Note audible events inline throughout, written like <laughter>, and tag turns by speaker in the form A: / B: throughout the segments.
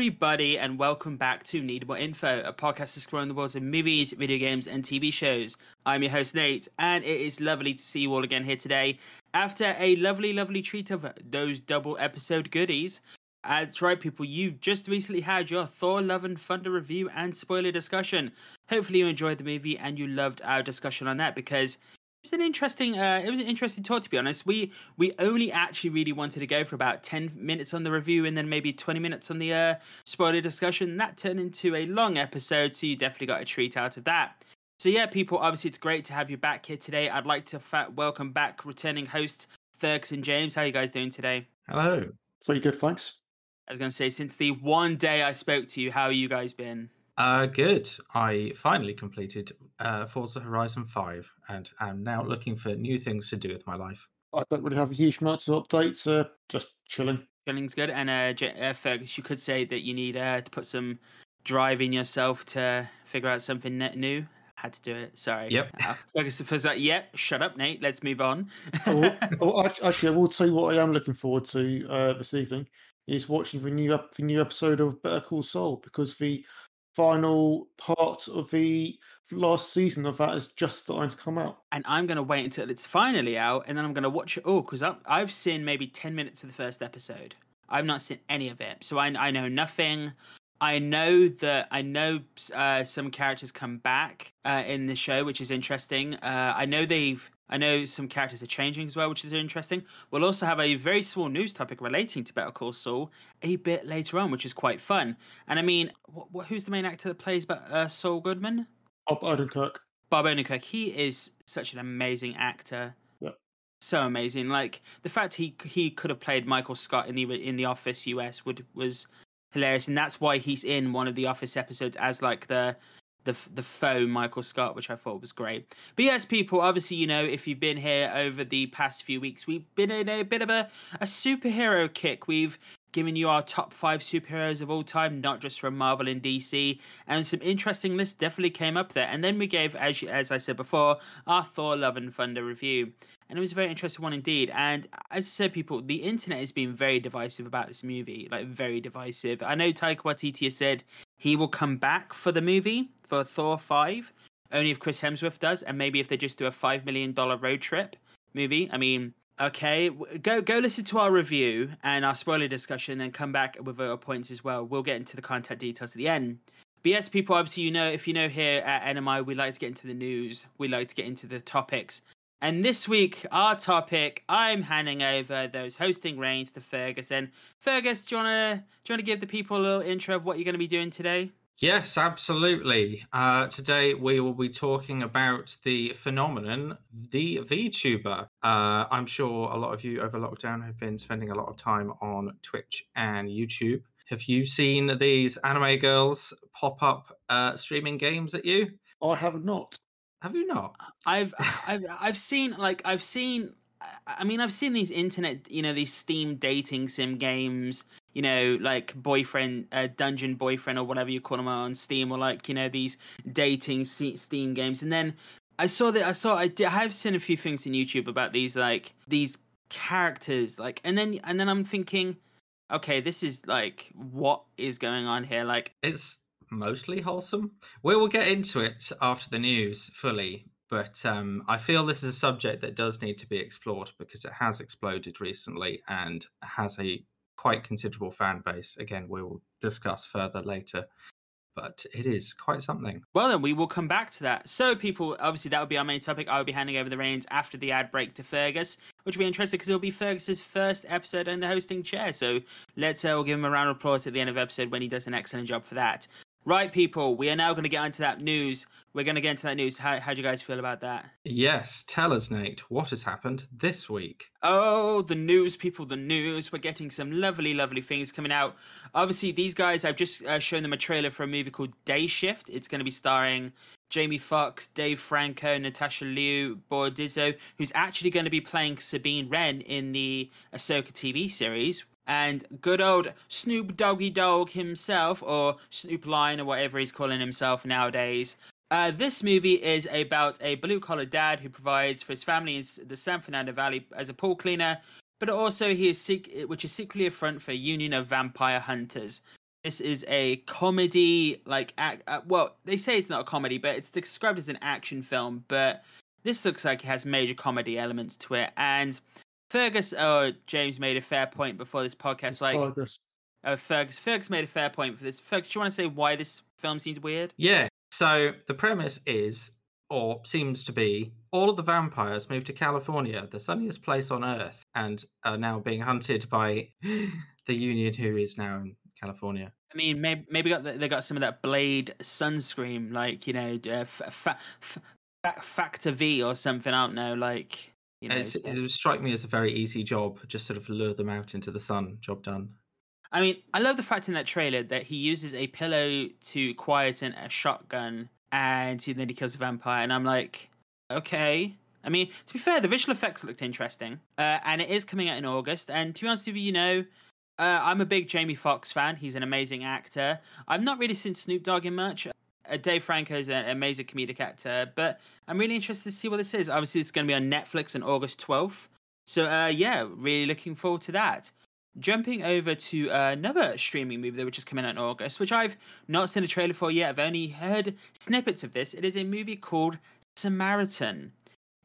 A: Everybody, and welcome back to Need More Info, a podcast exploring the worlds of movies, video games, and TV shows. I'm your host, Nate, and it is lovely to see you all again here today after a lovely, lovely treat of those double episode goodies. That's right, people, you've just recently had your Thor Love and Thunder review and spoiler discussion. Hopefully, you enjoyed the movie and you loved our discussion on that because was an interesting uh, it was an interesting talk to be honest. We we only actually really wanted to go for about 10 minutes on the review and then maybe 20 minutes on the uh, spoiler discussion. That turned into a long episode so you definitely got a treat out of that. So yeah people obviously it's great to have you back here today. I'd like to fa- welcome back returning host and james. How are you guys doing today?
B: Hello.
C: Pretty good, thanks.
A: i was going to say since the one day i spoke to you how are you guys been
B: Uh, good. I finally completed uh, Forza Horizon 5 and am now looking for new things to do with my life.
C: I don't really have a huge amount of updates. Uh, just chilling.
A: Feeling's good, and uh, J- uh, Fergus, you could say that you need uh, to put some drive in yourself to figure out something net new. Had to do it. Sorry.
B: Yep.
A: Uh, Fergus was like, "Yep, shut up, Nate. Let's move on."
C: oh, oh, <laughs> actually, I will tell you what I am looking forward to uh, this evening is watching the new ep- the new episode of Better Call Saul because the final part of the last season of that is just starting to come out.
A: and I'm gonna wait until it's finally out, and then I'm gonna watch it all because I've seen maybe ten minutes of the first episode. I've not seen any of it, so I I know nothing. I know that I know uh, some characters come back uh, in the show, which is interesting. Uh, I know they've. I know some characters are changing as well, which is interesting. We'll also have a very small news topic relating to Better Call Saul a bit later on, which is quite fun. And I mean, wh- wh- who's the main actor that plays uh, Saul Goodman?
C: Bob Odenkirk.
A: Bob Odenkirk, he is such an amazing actor.
C: Yep.
A: So amazing. Like the fact he he could have played Michael Scott in the in the Office US would was hilarious, and that's why he's in one of the Office episodes as like the the the faux Michael Scott, which I thought was great. But yes, people, obviously, you know, if you've been here over the past few weeks, we've been in a bit of a a superhero kick. We've given you our top five superheroes of all time, not just from Marvel and DC, and some interesting lists definitely came up there. And then we gave, as as I said before, our Thor: Love and Thunder review, and it was a very interesting one indeed. And as I said, people, the internet has been very divisive about this movie, like very divisive. I know Taika Waititi has said he will come back for the movie for Thor five, only if Chris Hemsworth does, and maybe if they just do a five million dollar road trip movie. I mean, okay, go go listen to our review and our spoiler discussion, and come back with our points as well. We'll get into the contact details at the end. But yes, people, obviously, you know, if you know here at NMI, we like to get into the news. We like to get into the topics. And this week, our topic, I'm handing over those hosting reins to Ferguson. Fergus, do you wanna do you wanna give the people a little intro of what you're gonna be doing today?
B: Yes, absolutely. Uh, today we will be talking about the phenomenon, the VTuber. Uh, I'm sure a lot of you over lockdown have been spending a lot of time on Twitch and YouTube. Have you seen these anime girls pop up uh, streaming games at you?
C: I have not.
B: Have you not?
A: I've <laughs> I've I've seen like I've seen I- mean I've seen these internet you know these Steam dating sim games you know like boyfriend uh, dungeon boyfriend or whatever you call them on Steam or like you know these dating Steam games and then I saw that I saw I, did, I have seen a few things on YouTube about these like these characters like and then and then I'm thinking okay this is like what is going on here like
B: It's mostly wholesome. We will get into it after the news fully, but um, I feel this is a subject that does need to be explored because it has exploded recently and has a quite considerable fan base. Again, we will discuss further later, but it is quite something.
A: Well, then we will come back to that. So, people, obviously, that will be our main topic. I will be handing over the reins after the ad break to Fergus, which will be interesting because it'll be Fergus's first episode in the hosting chair. So, let's uh, we'll give him a round of applause at the end of episode when he does an excellent job for that. Right, people, we are now going to get into that news. We're going to get into that news. How, how do you guys feel about that?
B: Yes, tell us, Nate, what has happened this week?
A: Oh, the news, people, the news. We're getting some lovely, lovely things coming out. Obviously, these guys, I've just uh, shown them a trailer for a movie called Day Shift. It's going to be starring Jamie Foxx, Dave Franco, Natasha Liu, Bordizzo, who's actually going to be playing Sabine Wren in the Ahsoka TV series. And good old Snoop Doggy Dogg himself, or Snoop Lion, or whatever he's calling himself nowadays. Uh, this movie is about a blue collar dad who provides for his family in the San Fernando Valley as a pool cleaner, but also he is sec- which is secretly a front for a union of vampire hunters. This is a comedy, like act. Uh, well, they say it's not a comedy, but it's described as an action film. But this looks like it has major comedy elements to it. And Fergus, oh, James made a fair point before this podcast. Like,
C: Fergus.
A: uh, Fergus, Fergus made a fair point for this. Fergus, do you want to say why this film seems weird?
B: Yeah. So the premise is, or seems to be, all of the vampires moved to California, the sunniest place on Earth, and are now being hunted by <gasps> the Union, who is now in California.
A: I mean, maybe maybe got the, they got some of that Blade sunscreen, like you know, uh, f- fa- f- fa- Factor V or something. I don't know, like you know. To-
B: it would strike me as a very easy job, just sort of lure them out into the sun. Job done.
A: I mean, I love the fact in that trailer that he uses a pillow to quieten a shotgun, and he, then he kills a vampire. And I'm like, okay. I mean, to be fair, the visual effects looked interesting, uh, and it is coming out in August. And to be honest with you, you know, uh, I'm a big Jamie Foxx fan. He's an amazing actor. I've not really seen Snoop Dogg in much. Uh, Dave Franco is an amazing comedic actor, but I'm really interested to see what this is. Obviously, it's going to be on Netflix on August 12th. So, uh, yeah, really looking forward to that. Jumping over to uh, another streaming movie which is coming out in August, which I've not seen a trailer for yet. I've only heard snippets of this. It is a movie called Samaritan.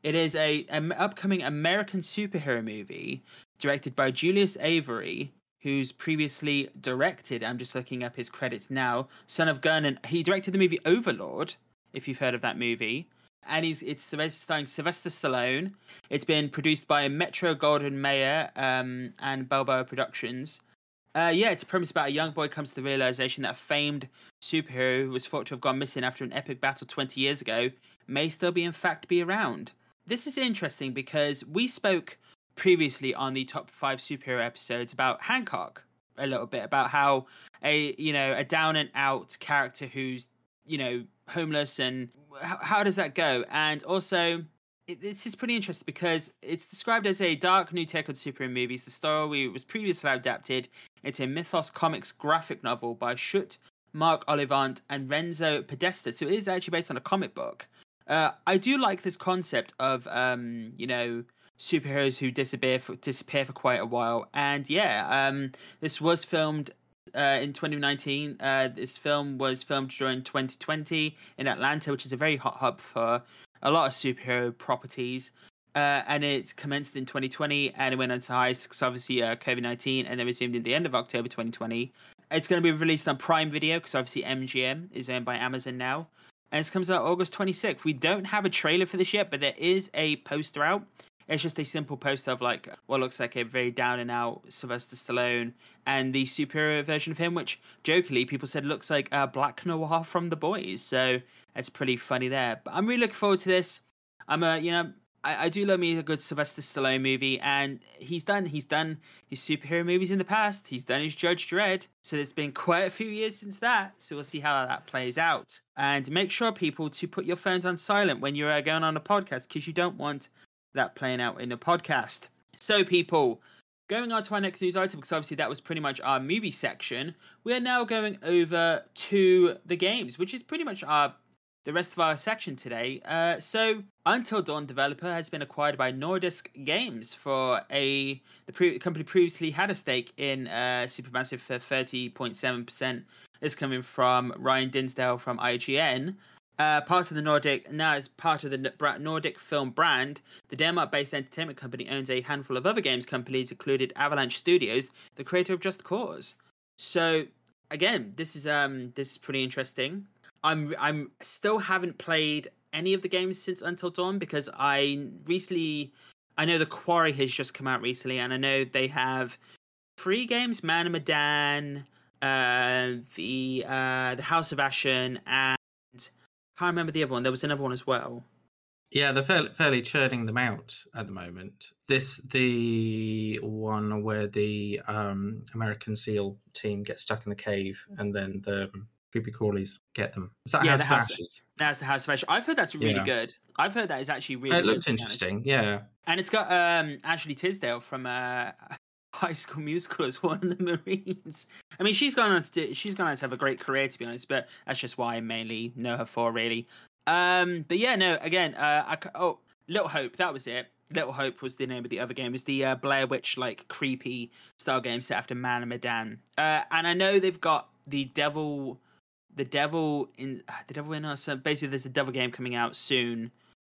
A: It is a an upcoming American superhero movie directed by Julius Avery, who's previously directed. I'm just looking up his credits now. Son of Gun, and he directed the movie Overlord. If you've heard of that movie, and he's it's starring Sylvester Stallone. It's been produced by Metro Goldwyn Mayer um, and Balboa Productions. Uh, yeah, it's a premise about a young boy comes to the realization that a famed superhero who was thought to have gone missing after an epic battle 20 years ago may still be in fact be around. This is interesting because we spoke previously on the top five superhero episodes about Hancock a little bit about how a you know a down and out character who's you know homeless and how, how does that go and also it, this is pretty interesting because it's described as a dark new take on superhero movies the story was previously adapted into a mythos comics graphic novel by Schut, Marc Olivent, and Renzo Podesta. So it is actually based on a comic book. Uh, I do like this concept of um, you know superheroes who disappear for, disappear for quite a while, and yeah, um, this was filmed uh, in 2019. Uh, this film was filmed during 2020 in Atlanta, which is a very hot hub for a lot of superhero properties. Uh, and it commenced in 2020 and it went on to highs because obviously uh, COVID 19 and then resumed in the end of October 2020. It's going to be released on Prime Video because obviously MGM is owned by Amazon now. And this comes out August 26th. We don't have a trailer for this yet, but there is a poster out. It's just a simple poster of like what looks like a very down and out Sylvester Stallone and the superhero version of him, which jokingly people said looks like uh, Black Noir from The Boys. So it's pretty funny there. But I'm really looking forward to this. I'm a you know I, I do love me a good Sylvester Stallone movie, and he's done he's done his superhero movies in the past. He's done his Judge Dredd, so there's been quite a few years since that. So we'll see how that plays out. And make sure people to put your phones on silent when you're uh, going on a podcast because you don't want that playing out in the podcast. So people. Going on to our next news item, because obviously that was pretty much our movie section. We are now going over to the games, which is pretty much our the rest of our section today. Uh, so, Until Dawn developer has been acquired by Nordisk Games for a the pre- company previously had a stake in uh, Supermassive for thirty point seven percent. Is coming from Ryan Dinsdale from IGN. Uh, part of the Nordic now as part of the Nordisk Film brand, the Denmark-based entertainment company owns a handful of other games companies, included Avalanche Studios, the creator of Just Cause. So again, this is um this is pretty interesting. I'm I'm still haven't played any of the games since Until Dawn because I recently I know the Quarry has just come out recently and I know they have three games: Man of Medan, uh, the uh, the House of Ashen, and can't remember the other one. There was another one as well.
B: Yeah, they're fairly, fairly churning them out at the moment. This the one where the um, American SEAL team gets stuck in the cave, and then the creepy crawlies get them. Is that
A: Yeah,
B: House
A: the
B: of
A: House-
B: Ashes?
A: That's the House of Ashen. I've heard that's really
B: Yeah.
A: good. I've heard that is actually really.
B: it looked interesting. Yeah,
A: and it's got um Ashley Tisdale from uh, High School Musical as one of the Marines. I mean, she's gone on to she's gone on to have a great career, to be honest. But that's just why I mainly know her for, really. Um, but yeah, no. Again, uh, I oh, Little Hope, that was it. Little Hope was the name of the other game. It's the uh, Blair Witch like creepy style game set after Man and Medan. Uh, and I know they've got the Devil, the Devil in the Devil in Us. So basically, there's a Devil game coming out soon,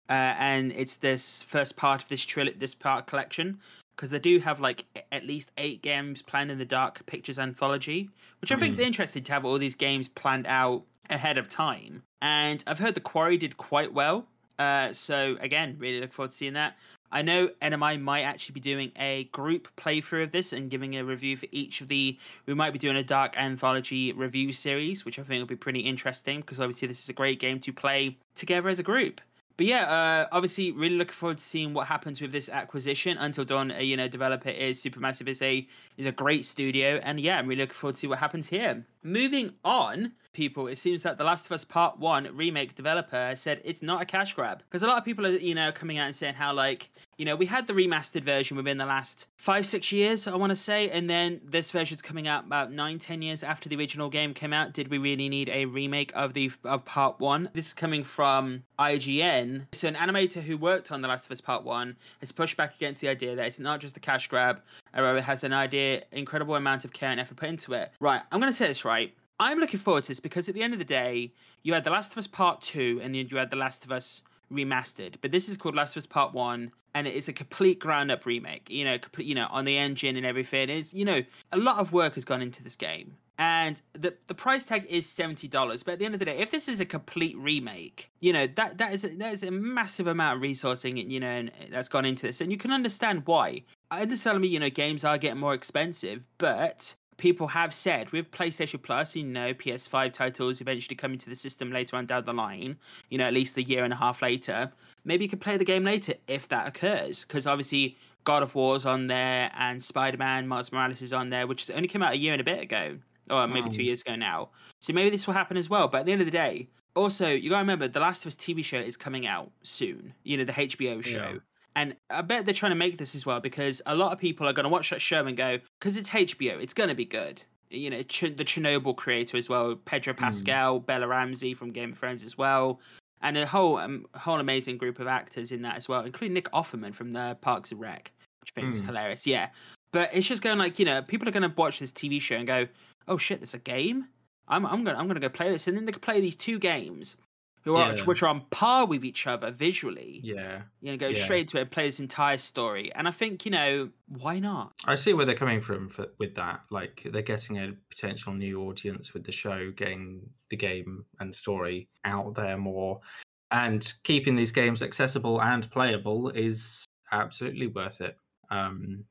A: uh, and it's this first part of this trilogy, this part collection. Because they do have like at least eight games planned in the Dark Pictures anthology, which I think is interesting to have all these games planned out ahead of time. And I've heard the Quarry did quite well. Uh, so again, really look forward to seeing that. I know NMI might actually be doing a group playthrough of this and giving a review for each of the. We might be doing a Dark Anthology review series, which I think will be pretty interesting because obviously this is a great game to play together as a group. But yeah, uh, obviously, really looking forward to seeing what happens with this acquisition. Until Dawn, uh, you know, developer is Supermassive is a is a great studio, and yeah, I'm really looking forward to see what happens here. Moving on, people, it seems that The Last of Us Part One remake developer said it's not a cash grab because a lot of people are you know coming out and saying how like you know we had the remastered version within the last five six years I want to say, and then this version's coming out about nine ten years after the original game came out. Did we really need a remake of the of Part One? This is coming from IGN. So an animator who worked on The Last of Us Part One has pushed back against the idea that it's not just a cash grab. It has an idea, incredible amount of care and effort put into it. Right, I'm going to say this right. I'm looking forward to this because at the end of the day, you had The Last of Us Part 2 and then you had The Last of Us remastered. But this is called Last of Us Part 1 and it is a complete ground up remake. You know, complete, you know, on the engine and everything. It's, you know, a lot of work has gone into this game. And the the price tag is seventy dollars, but at the end of the day, if this is a complete remake, you know that that is a, that is a massive amount of resourcing, you know, and that's gone into this, and you can understand why. I understand, me, you know, games are getting more expensive, but people have said with PlayStation Plus, you know, PS5 titles eventually coming to the system later on down the line, you know, at least a year and a half later, maybe you could play the game later if that occurs. Because obviously, God of War's on there and Spider Man, Miles Morales is on there, which only came out a year and a bit ago, or maybe two hmm. years ago now. So maybe this will happen as well. But at the end of the day, also, you gotta remember the Last of Us TV show is coming out soon, you know, the HBO show.
B: Yeah.
A: And I bet they're trying to make this as well because a lot of people are going to watch that show and go, because it's HBO, it's going to be good. You know, Ch- the Chernobyl creator as well, Pedro Pascal, Bella Ramsey from Game of Thrones as well, and a whole um, whole amazing group of actors in that as well, including Nick Offerman from the Parks and Rec, which I think is
B: Mm.
A: hilarious. Yeah, but it's just going like you know, people are going to watch this TV show and go, oh shit, there's a game. I'm I'm gonna I'm gonna go play this, and then they can play these two games, who are
B: Yeah.
A: which are on par with each other visually
B: Yeah.
A: you know, go
B: Yeah.
A: straight to it and play this entire story. And I think, you know, why not?
B: I see where they're coming from for, with that. Like they're getting a potential new audience with the show, getting the game and story out there more, and keeping these games accessible and playable is absolutely worth it. Um,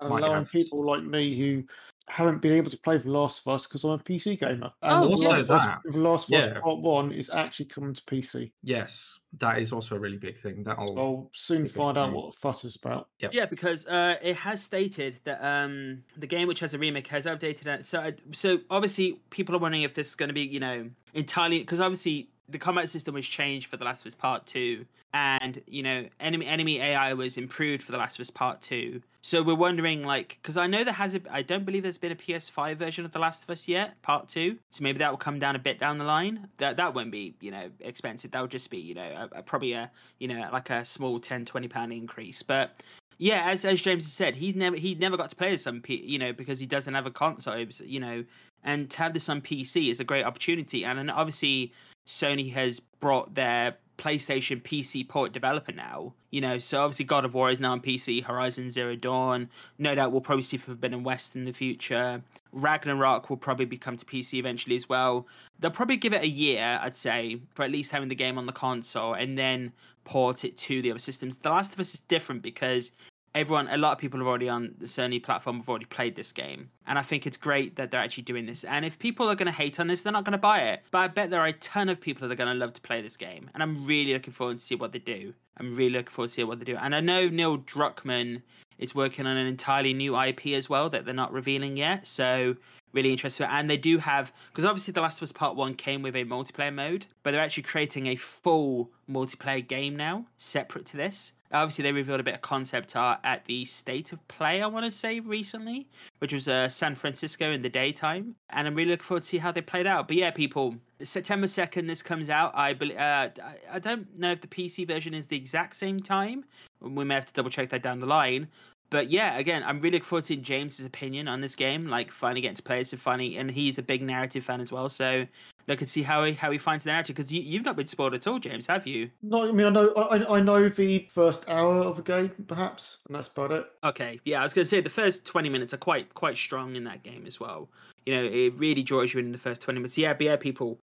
C: and
B: might
C: allowing
B: have-
C: people like me who haven't been able to play The Last of Us because I'm a PC gamer. And
A: Oh,
C: The
B: also
C: Last of Us-
B: that.
C: The Last of Us
B: Yeah.
C: Part One is actually coming to PC.
B: Yes, that is also a really big thing. That'll
C: I'll soon find out
B: thing.
C: what the fuss is about.
B: Yep.
A: Yeah, because uh, it has stated that um, the game, which has a remake, has updated it. So, I- so obviously, people are wondering if this is going to be, you know, entirely because obviously the combat system was changed for The Last of Us Part Two, and you know, enemy enemy AI was improved for The Last of Us Part Two. So we're wondering, like, because I know there has a, I don't believe there's been a PS5 version of The Last of Us yet, Part Two. So maybe that will come down a bit down the line. That that won't be, you know, expensive. that will just be, you know, a, a, probably a, you know, like a small 10 20 pound increase, but. Yeah, as as James has said, he's never he never got to play this on P, you know because he doesn't have a console, you know, and to have this on PC is a great opportunity. And then obviously Sony has brought their PlayStation PC port developer now, you know, so obviously God of War is now on PC, Horizon Zero Dawn, no doubt we'll probably see Forbidden West in the future. Ragnarok will probably become to PC eventually as well. They'll probably give it a year, I'd say, for at least having the game on the console and then port it to the other systems. The Last of Us is different because everyone, a lot of people are already on the Sony platform have already played this game, and I think it's great that they're actually doing this. And if people are going to hate on this, they're not going to buy it. But I bet there are a ton of people that are going to love to play this game, and I'm really looking forward to see what they do. I'm really looking forward to see what they do. And I know Neil Druckmann is working on an entirely new IP as well that they're not revealing yet. So really interested. And they do have because obviously The Last of Us Part One came with a multiplayer mode, but they're actually creating a full multiplayer game now, separate to this. Obviously, they revealed a bit of concept art at the State of Play, I want to say, recently, which was uh, San Francisco in the daytime. And I'm really looking forward to see how they played out. But yeah, people, September 2nd, this comes out. I believe, uh, I don't know if the PC version is the exact same time. We may have to double check that down the line. But yeah, again, I'm really looking forward to James's opinion on this game. Like finally getting to play it, so funny, and he's a big narrative fan as well. So look and see how he how he finds the narrative because you, you've not been spoiled at all, James, have you?
C: No, I mean I know I, I know the first hour of the game perhaps, and that's about it.
A: Okay, yeah, I was going to say the first twenty minutes are quite quite strong in that game as well. You know, it really draws you in, in the first twenty minutes. Yeah, but yeah, people.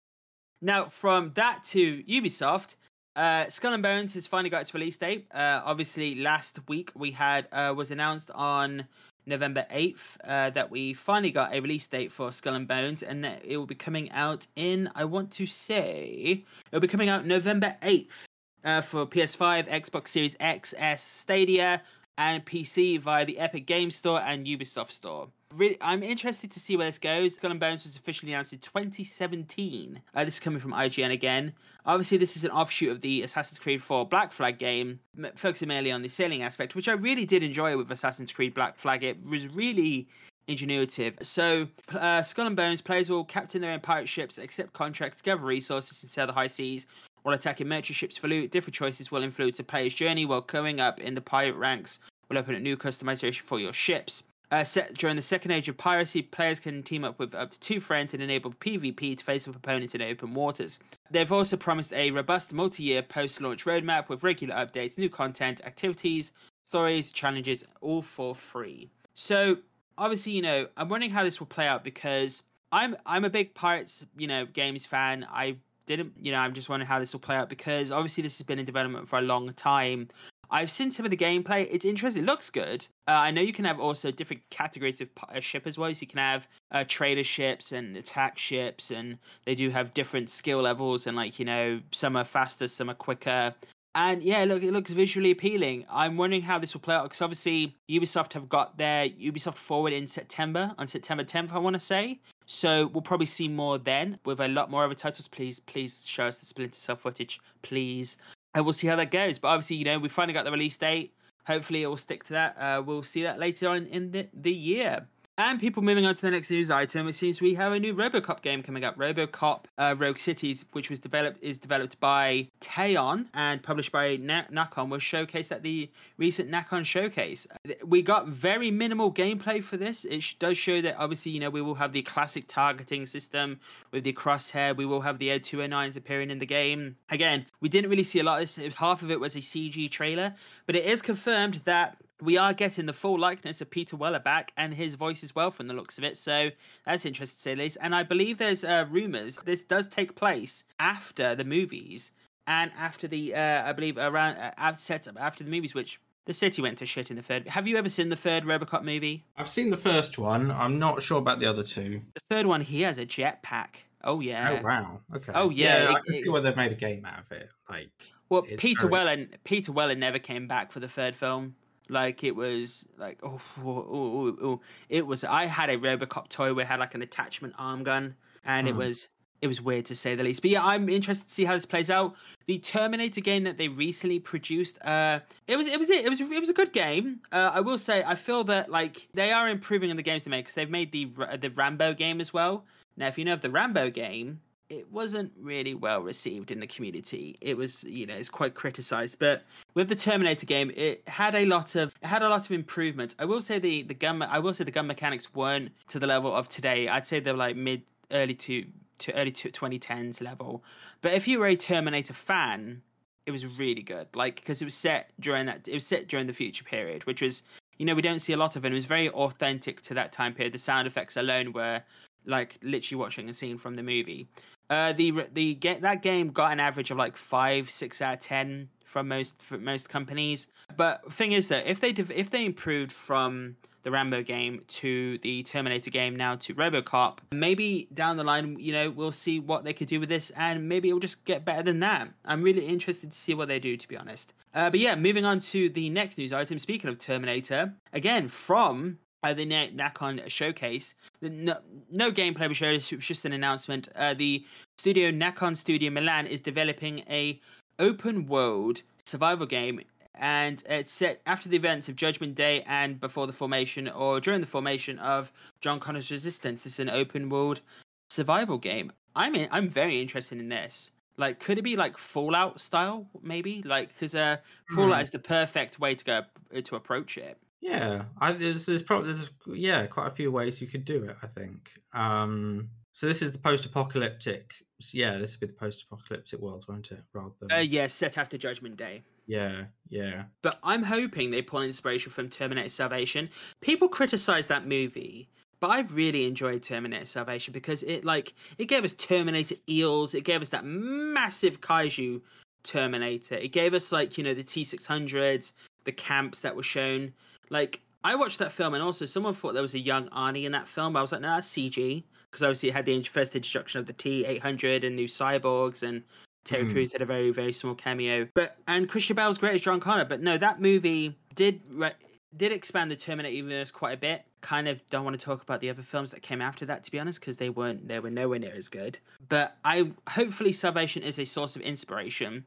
A: Now from that to Ubisoft, uh, Skull and Bones has finally got its release date. Uh, obviously, last week we had uh, was announced on November eighth uh, that we finally got a release date for Skull and Bones, and that it will be coming out in I want to say it will be coming out November eighth uh, for PS5, Xbox Series X, S, Stadia, and PC via the Epic Game Store and Ubisoft Store really, I'm interested to see where this goes. Skull and Bones was officially announced in 2017. Uh, this is coming from IGN again. Obviously, this is an offshoot of the Assassin's Creed 4 Black Flag game, focusing mainly on the sailing aspect, which I really did enjoy with Assassin's Creed Black Flag. It was really ingenuitive. So, uh, Skull and Bones players will captain their own pirate ships, accept contracts, gather resources, and sail the high seas while attacking merchant ships for loot. Different choices will influence a player's journey, while going up in the pirate ranks will open a new customization for your ships. Uh, set during the second age of piracy, players can team up with up to two friends and enable PvP to face off opponents in open waters. They've also promised a robust multi-year post-launch roadmap with regular updates, new content, activities, stories, challenges, all for free. So obviously, you know, I'm wondering how this will play out because I'm I'm a big Pirates, you know, games fan. I didn't, you know, I'm just wondering how this will play out because obviously this has been in development for a long time. I've seen some of the gameplay. It's interesting. It looks good. Uh, I know you can have also different categories of ship as well. So you can have uh, trader ships and attack ships, and they do have different skill levels. And like you know, some are faster, some are quicker. And yeah, look, it looks visually appealing. I'm wondering how this will play out because obviously Ubisoft have got their Ubisoft Forward in September on September 10th, I want to say. So we'll probably see more then with a lot more other titles. Please, please show us the Splinter Cell footage, please and we'll see how that goes. But obviously, you know, we finally got the release date. Hopefully, it will stick to that. Uh, we'll see that later on in the, the year. And people moving on to the next news item, it seems we have a new RoboCop game coming up. RoboCop uh, Rogue Cities, which was developed is developed by Teyon and published by Na- Nacon, was showcased at the recent Nacon showcase. We got very minimal gameplay for this. It does show that obviously you know we will have the classic targeting system with the crosshair. We will have the O209s appearing in the game. Again, we didn't really see a lot of this. Half of it was a CG trailer, but it is confirmed that we are getting the full likeness of Peter Weller back and his voice as well from the looks of it. So that's interesting to say least. And I believe there's uh, rumors this does take place after the movies and after the uh, I believe around uh, after the movies, which the city went to shit in the third. Have you ever seen the third RoboCop movie?
B: I've seen the first one. I'm not sure about the other two.
A: The third one, he has a jetpack. Oh yeah.
B: Oh wow. Okay.
A: Oh yeah.
B: yeah
A: it,
B: I can see why they've made a game out of it. Like.
A: Well, Peter very... Weller. Peter Weller never came back for the third film. Like it was like oh, oh, oh, oh, it was. I had a RoboCop toy where it had like an attachment arm gun, and it hmm. was it was weird to say the least. But yeah, I'm interested to see how this plays out. The Terminator game that they recently produced, uh, it was it was it was it was a good game. Uh, I will say I feel that like they are improving on the games they make because they've made the the Rambo game as well. Now, if you know of the Rambo game, it wasn't really well received in the community. It was, you know, it's quite criticized. But with the Terminator game, it had a lot of it had a lot of improvements. I will say the the gun I will say the gun mechanics weren't to the level of today. I'd say they're like mid early to to early to 2010s level. But if you were a Terminator fan, it was really good. Like because it was set during that it was set during the future period, which was you know we don't see a lot of it. It was very authentic to that time period. The sound effects alone were like literally watching a scene from the movie. Uh, the the get that game got an average of like five, six out of ten from most from most companies. But thing is that if they if they improved from the Rambo game to the Terminator game now to RoboCop, maybe down the line, you know, we'll see what they could do with this, and maybe it will just get better than that. I'm really interested to see what they do, to be honest. Uh, but yeah, moving on to the next news item. Speaking of Terminator, again from uh, the Nacon showcase. No, no gameplay was showed. It was just an announcement. Uh, the studio Nacon Studio Milan is developing a open world survival game and it's set after the events of Judgment Day and before the formation or during the formation of John Connor's Resistance. This is an open world survival game. I'm in, I'm very interested in this. Like, could it be like Fallout style, maybe? Like, because uh, Fallout
B: Hmm.
A: is the perfect way to go to approach it.
B: Yeah, I, there's there's probably there's yeah quite a few ways you could do it. I think. Um, so this is the post-apocalyptic. Yeah, this would be the post-apocalyptic world, won't it? Rather than
A: Uh, yeah, set after Judgment Day.
B: yeah, yeah.
A: But I'm hoping they pull inspiration from Terminator Salvation. People criticize that movie, but I've really enjoyed Terminator Salvation because it like it gave us Terminator eels, it gave us that massive kaiju Terminator. It gave us like, you know, the T600s, the camps that were shown. Like I watched that film and also someone thought there was a young Arnie in that film, I was like, no, that's CG. Because obviously it had the first introduction of the T800 and new cyborgs and Terry
B: Mhm.
A: Crews had a very, very small cameo. But and Christian Bale's great as John Connor. But no, that movie did re- did expand the Terminator universe quite a bit. Kind of don't want to talk about the other films that came after that, to be honest, because they weren't they were nowhere near as good. But I hopefully Salvation is a source of inspiration,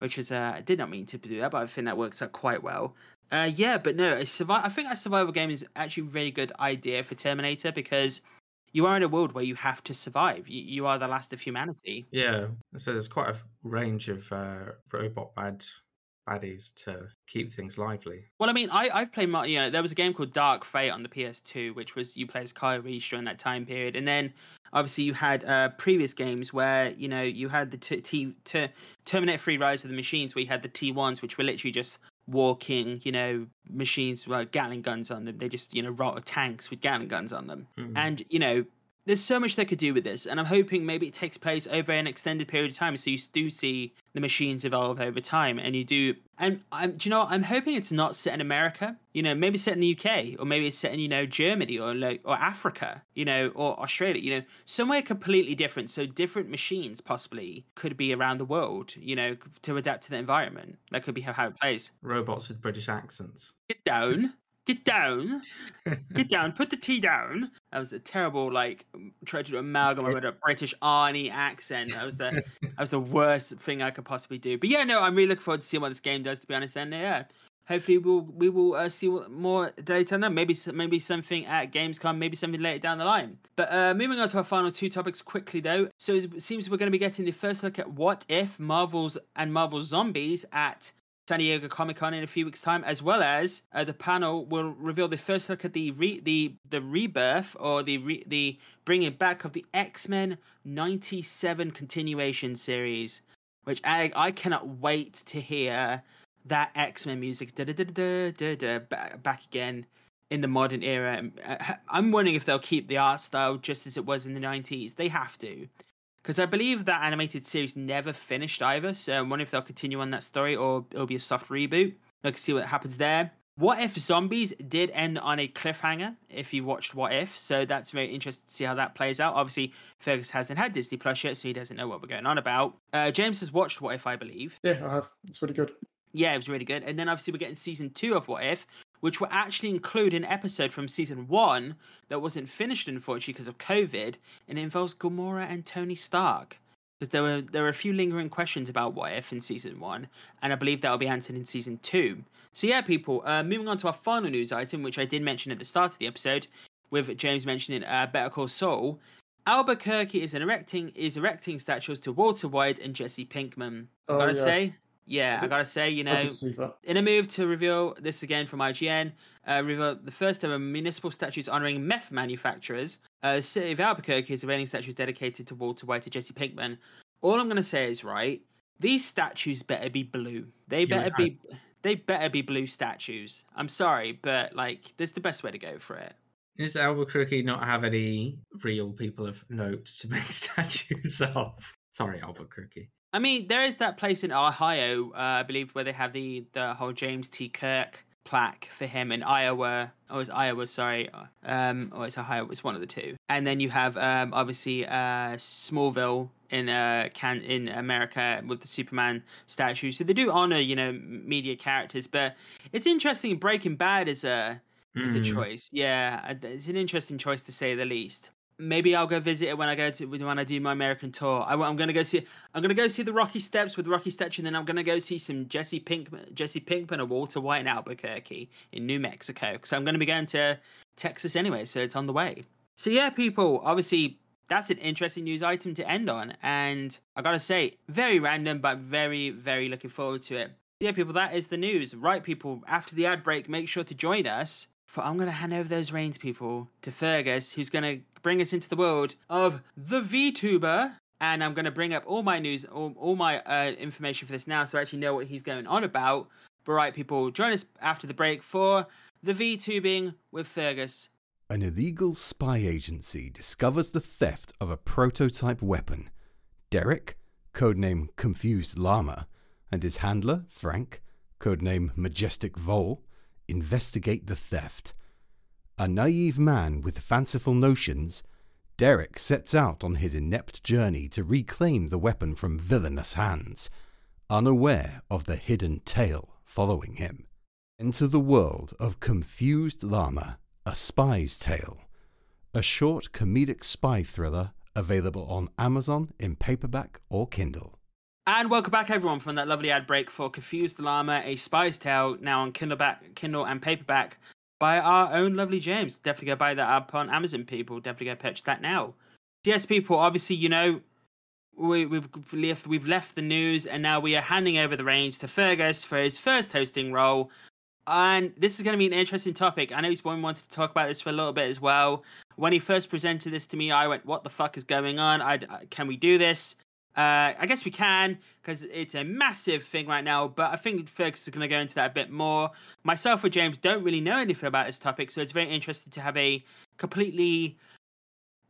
A: which is uh, I did not mean to do that, but I think that works out quite well. Uh, yeah, but no, a survi- I think a survival game is actually a really good idea for Terminator because you are in a world where you have to survive. You, you are the last of humanity.
B: Yeah, so there's quite a range of uh, robot bad baddies to keep things lively.
A: Well, I mean, I I've played. You know, there was a game called Dark Fate on the PS2, which was you play as Kyle Reese during that time period, and then obviously you had uh, previous games where you know you had the t- t- t- Terminator 3: Rise of the Machines, where you had the T1s, which were literally just walking, you know, machines with like Gatling guns on them. They just you know rot tanks with Gatling guns on them,
B: Mm.
A: and you know. There's so much they could do with this, and I'm hoping maybe it takes place over an extended period of time, so you do see the machines evolve over time, and you do. And I'm, do you know? What? I'm hoping it's not set in America. You know, maybe set in the UK, or maybe it's set in you know Germany, or like or Africa, you know, or Australia. You know, somewhere completely different. So different machines possibly could be around the world. You know, to adapt to the environment. That could be how, how it plays.
B: Robots with British accents.
A: Get down. Get down. Get <laughs> down. Put the tea down. That was a terrible, like, try to amalgamate with a British Arnie accent. That was the <laughs> that was the worst thing I could possibly do. But yeah, no, I'm really looking forward to seeing what this game does. To be honest, and yeah, hopefully we'll we will uh, see what more data on. Maybe maybe something at Gamescom. Maybe something later down the line. But uh, moving on to our final two topics quickly though. So it seems we're going to be getting the first look at what if Marvels and Marvel Zombies at San Diego Comic Con in a few weeks' time, as well as uh, the panel will reveal the first look at the re- the the rebirth or the re- the bringing back of the X Men '97 continuation series, which I I cannot wait to hear that X Men music da da da da da da back, again in the modern era. Uh, I'm wondering if they'll keep the art style just as it was in the '90s. They have to because I believe that animated series never finished either. So I'm wondering if they'll continue on that story or it'll be a soft reboot. I can see what happens there. What If Zombies did end on a cliffhanger if you watched What If, so that's very interesting to see how that plays out. Obviously, Fergus hasn't had Disney Plus yet, so he doesn't know what we're going on about. Uh, James has watched What If, I believe.
C: Yeah, I have. It's really good.
A: Yeah, it was really good. And then obviously we're getting season two of What If, which will actually include an episode from season one that wasn't finished unfortunately because of COVID, and it involves Gamora and Tony Stark. Because there were there were a few lingering questions about What If in season one, and I believe that will be answered in season two. So yeah, people. Uh, moving on to our final news item, which I did mention at the start of the episode, with James mentioning uh, Better Call Saul. Albuquerque is erecting is erecting statues to Walter White and Jesse Pinkman.
C: Oh,
A: gotta
C: yeah.
A: say, yeah, I gotta say, you know,
C: did see that.
A: in a move to reveal this again from IGN, uh, reveal the first ever municipal statues honoring meth manufacturers. Uh, city of Albuquerque is unveiling statues dedicated to Walter White and Jesse Pinkman. All I'm gonna say is right. These statues better be blue. They better be. They better be blue statues. I'm sorry, but like, this is the best way to go for it.
B: Does Albuquerque not have any real people of note to make <laughs> statues of? Sorry, Albuquerque.
A: I mean, there is that place in Ohio, uh, I believe, where they have the the whole James T. Kirk plaque for him in Iowa. Oh, it's Iowa, sorry. Um, or it's Ohio. It's one of the two. And then you have um, obviously uh, Smallville in uh can in America with the Superman statue. So they do honor you know media characters, but it's interesting. Breaking Bad is a is a
B: Mm.
A: choice. Yeah, uh, it's an interesting choice to say the least. Maybe I'll go visit it when I go to when I do my American tour. I, am gonna go see I'm gonna go see the Rocky Steps with Rocky Steps, and then I'm gonna go see some Jesse Pinkman, Jesse Pinkman, or Walter White in Albuquerque in New Mexico. Because I'm gonna be going to Texas anyway, so it's on the way. So yeah, people, obviously that's an interesting news item to end on, and I gotta say, very random, but very very looking forward to it. Yeah, people, that is the news. Right, people. After the ad break, make sure to join us for I'm going to hand over those reins, people, to Fergus, who's going to bring us into the world of the VTuber. And I'm going to bring up all my news, all, all my uh, information for this now, so I actually know what he's going on about. But right, people, join us after the break for the VTubing with Fergus.
D: An illegal spy agency discovers the theft of a prototype weapon. Derek, codename Confused Llama, and his handler, Frank, codename Majestic Vole, investigate the theft. A naive man with fanciful notions, Derek sets out on his inept journey to reclaim the weapon from villainous hands, unaware of the hidden tale following him. Enter the world of Confused Llama, A Spy's Tale, a short comedic spy thriller available on Amazon in paperback or Kindle.
A: And welcome back, everyone, from that lovely ad break for Confused Llama, A Spy's Tale, now on Kindle, back, Kindle and paperback by our own lovely James. Definitely go buy that up on Amazon, people. Definitely go purchase that now. Yes, people, obviously, you know, we, we've left we've left the news and now we are handing over the reins to Fergus for his first hosting role. And this is going to be an interesting topic. I know he's one wanted to talk about this for a little bit as well. When he first presented this to me, I went, "What the fuck is going on? I uh, can we do this?" Uh, I guess we can because it's a massive thing right now, but I think Fergus is going to go into that a bit more. Myself or James don't really know anything about this topic, so it's very interesting to have a completely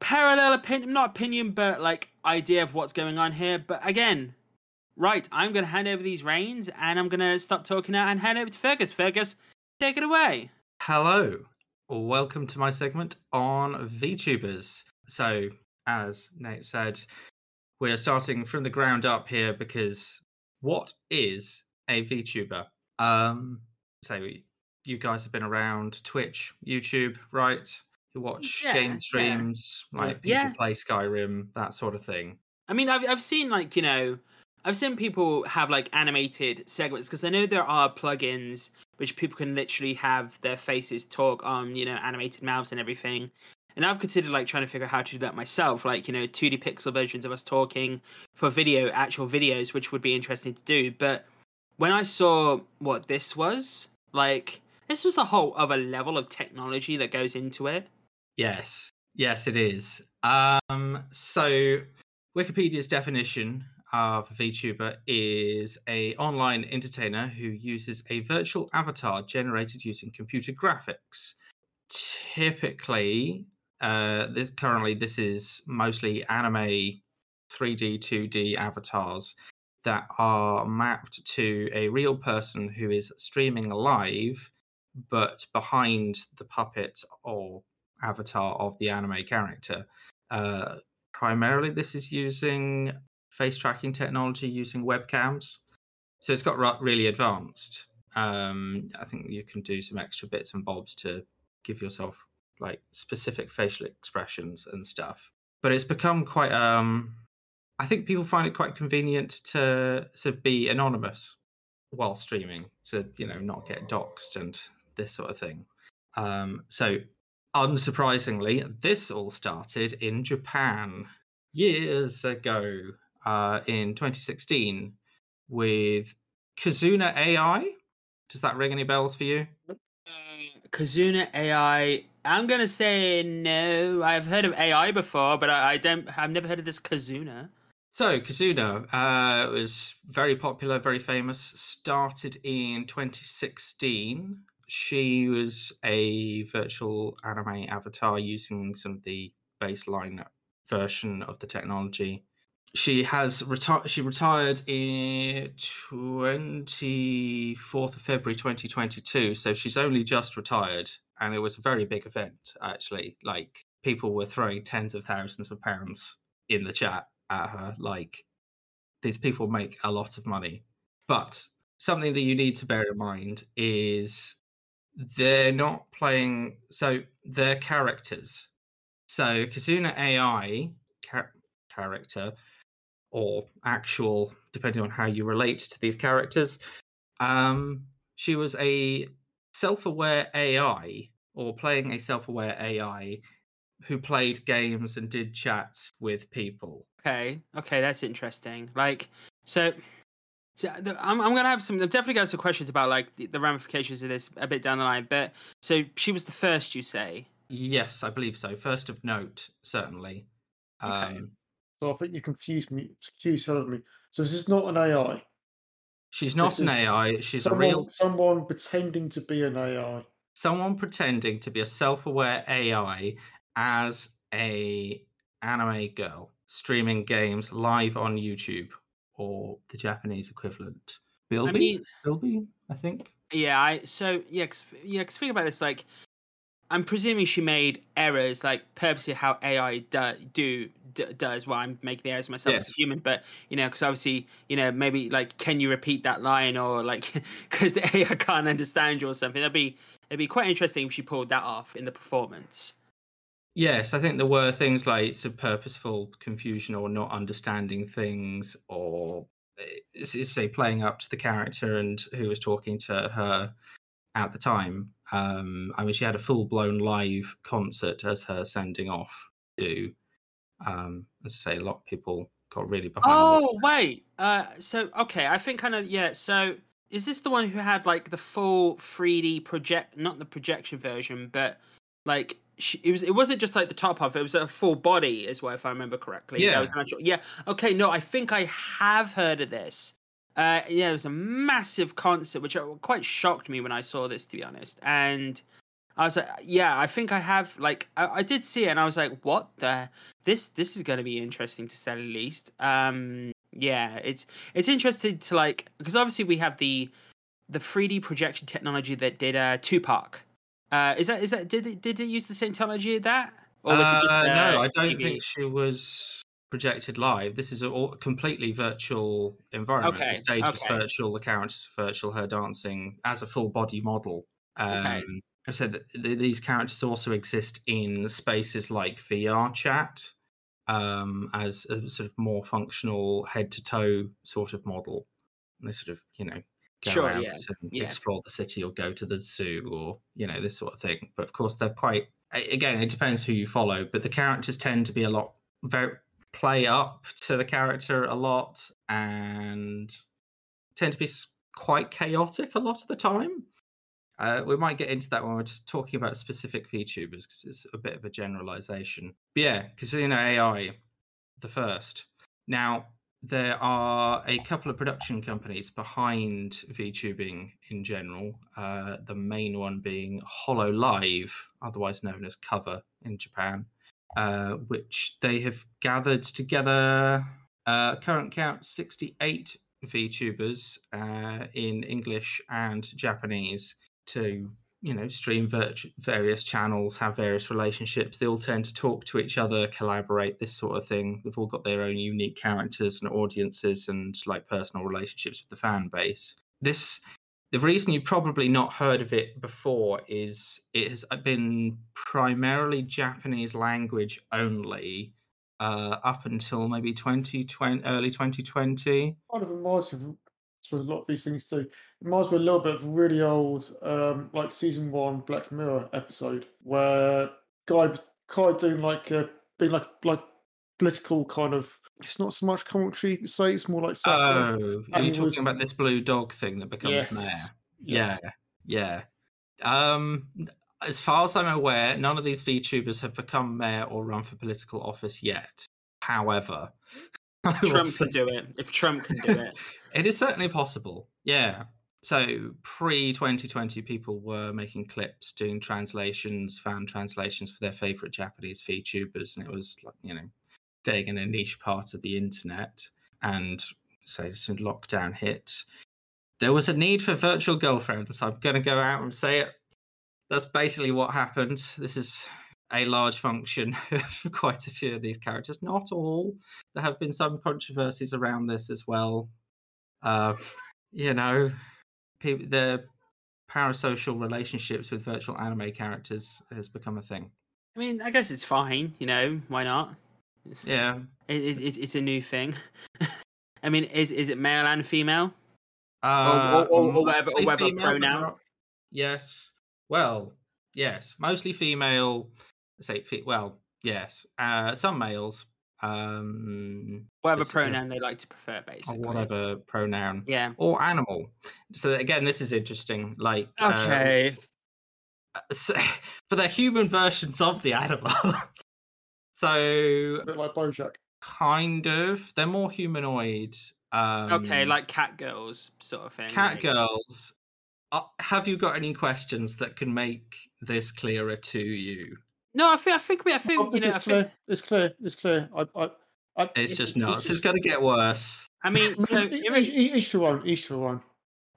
A: parallel opinion, not opinion, but like idea of what's going on here. But again, right, I'm going to hand over these reins and I'm going to stop talking now and hand over to Fergus. Fergus, take it away.
B: Hello, welcome to my segment on VTubers. So, as Nate said, we're starting from the ground up here because what is a VTuber? Um, so you guys have been around Twitch, YouTube, right? You watch yeah, game streams, yeah. like people yeah. play Skyrim, that sort of thing.
A: I mean, I've I've seen like you know, I've seen people have like animated segments because I know there are plugins which people can literally have their faces talk on, you know, animated mouths and everything. And I've considered like trying to figure out how to do that myself, like you know, 2D pixel versions of us talking for video, actual videos, which would be interesting to do. But when I saw what this was, like this was a whole other level of technology that goes into it.
B: Yes, yes, it is. Um, so Wikipedia's definition of a VTuber is a online entertainer who uses a virtual avatar generated using computer graphics. Typically, uh, this, currently, this is mostly anime 3D, 2D avatars that are mapped to a real person who is streaming live, but behind the puppet or avatar of the anime character. Uh, primarily, this is using face tracking technology using webcams. So it's got really advanced. Um, I think you can do some extra bits and bobs to give yourself like specific facial expressions and stuff. But it's become quite um I think people find it quite convenient to sort of be anonymous while streaming to, you know, not get doxxed and this sort of thing. Um so unsurprisingly, this all started in Japan years ago, uh, in 2016, with Kazuna AI. Does that ring any bells for you? Uh,
A: Kizuna AI I'm gonna say no. I've heard of AI before, but I, I don't. I've never heard of this Kazuna.
B: So Kazuna uh, was very popular, very famous. Started in 2016. She was a virtual anime avatar using some of the baseline version of the technology. She has retired. She retired in 24th of February 2022. So she's only just retired and it was a very big event actually. Like people were throwing tens of thousands of pounds in the chat at her. Like these people make a lot of money, but something that you need to bear in mind is they're not playing. So their characters So Kazuna AI char- character or actual, depending on how you relate to these characters, um, she was a self-aware AI or playing a self-aware AI who played games and did chats with people.
A: Okay, okay, that's interesting. Like, so, so the, I'm I'm gonna have some. I'm definitely gonna have some questions about like the, the ramifications of this a bit down the line. But so she was the first, you say?
B: Yes, I believe so. First of note, certainly.
A: Okay.
B: Um,
C: So I think you confused me. Confused me. So this is not an AI.
B: She's not
C: This
B: an AI. She's a real
C: someone pretending to be an AI.
B: someone pretending to be a self-aware AI as a anime girl streaming games live on YouTube or the Japanese equivalent. Bilby,
A: mean-
B: Bilby, I think.
A: Yeah, I so yeah, cause, yeah. Cause think about this. Like, I'm presuming she made errors, like purposely how AI do, do d- does. Well, I'm making the errors myself as a human, but you know, because obviously, you know, maybe like, can you repeat that line, or like, <laughs> because the AI can't understand you or something. That'd be it'd be quite interesting if she pulled that off in the performance.
B: Yes, I think there were things like some purposeful confusion or not understanding things, or eh, say playing up to the character and who was talking to her at the time. Um, I mean, she had a full blown live concert as her sending off do. Um, as I say, a lot of people got really behind.
A: Oh wait, uh, so okay, I think kind of yeah. So is this the one who had like the full 3D project, not the projection version, but like she, it was? It wasn't just like the top half; it was a full body, as well, if I remember correctly. that
B: Yeah.
A: was an actual, yeah. Okay, no, I think I have heard of this. Uh, yeah, it was a massive concert, which uh, quite shocked me when I saw this, to be honest. And I was like, yeah, I think I have. Like, I, I did see it, and I was like, what the? This this is going to be interesting to say the least. Um, yeah, it's it's interesting to like because obviously we have the the 3D projection technology that did uh Tupac. Uh, is that is that did it did it use the same technology as that? Or was it just
B: Uh, no,
A: uh,
B: I don't
A: TV?
B: think she was projected live. This is a completely virtual environment.
A: Okay,
B: The stage was virtual, the characters were virtual, her dancing as a full body model. Um,
A: Okay.
B: I said that th- these characters also exist in spaces like VR chat um, as a sort of more functional head to toe sort of model. And they sort of, you know, go
A: Sure,
B: around
A: yeah,
B: and
A: yeah.
B: explore the city or go to the zoo or, you know, this sort of thing. But of course, they're quite, again, it depends who you follow, but the characters tend to be a lot, very, play up to the character a lot and tend to be quite chaotic a lot of the time. Uh, we might get into that when we're just talking about specific VTubers because it's a bit of a generalization. But yeah, Kizuna AI, the first. Now, there are a couple of production companies behind VTubing in general. Uh, the main one being Hololive, otherwise known as Cover in Japan, uh, which they have gathered together. Uh, current count 68 VTubers uh, in English and Japanese to you know stream virtu- various channels have various relationships they all tend to talk to each other collaborate this sort of thing they've all got their own unique characters and audiences and like personal relationships with the fan base this the reason you've probably not heard of it before is it has been primarily japanese language only uh, up until maybe 2020 early 2020
C: Kind of me of with a lot of these things too. It reminds me a little bit of a really old, um, like season one Black Mirror episode where guy guy doing like a being like like political kind of. It's not so much commentary, you say it's more like satire.
B: Oh, are you
C: he was-
B: talking about this blue dog thing that becomes
C: yes,
B: mayor?
C: yes.
B: Yeah, yeah. Um, as far as I'm aware, none of these VTubers have become mayor or run for political office yet. However, <laughs>
A: Trump
B: say-
A: can do it. If Trump can do it, <laughs>
B: it is certainly possible. Yeah. So pre 2020, people were making clips, doing translations, fan translations for their favorite Japanese VTubers, and it was like you know, staying in a niche part of the internet. And so as soon lockdown hit, there was a need for virtual girlfriends. I'm going to go out and say it. That's basically what happened. This is a large function <laughs> for quite a few of these characters. Not all. There have been some controversies around this as well. Uh, you know, people, the parasocial relationships with virtual anime characters has become a thing.
A: I mean, I guess it's fine. You know, why not?
B: Yeah.
A: It, it, it's it's a new thing. <laughs> I mean, is is it male and female?
B: Uh,
A: or- or whatever- or whatever
B: female, but
A: pronoun.
B: Yes. Well, yes. Mostly female. Say, fe- well, yes. Uh, some males. Um,
A: Whatever
B: uh,
A: pronoun they like to prefer,
B: or
A: basically.
B: whatever pronoun.
A: Yeah.
B: Or animal. So again, this is interesting. Like, uh,
A: Okay. <laughs>
B: so, but they're human versions of the <laughs> animal. So
C: A bit like Bojack.
B: kind of, they're more humanoid. Um,
A: okay, like cat girls sort of thing.
B: cat
A: like-
B: girls. Uh, have you got any questions that can make this clearer to you?
A: No, I think I think we I
C: I
A: think you
C: think
A: know I
C: it's clear.
A: think
C: It's clear. It's clear. I, I, I,
B: It's
A: It's-
B: just
C: it's
B: nuts. It's
C: just-
B: going to get worse. <laughs>
A: I mean <laughs> so in
C: each, each, each to one. Each to one.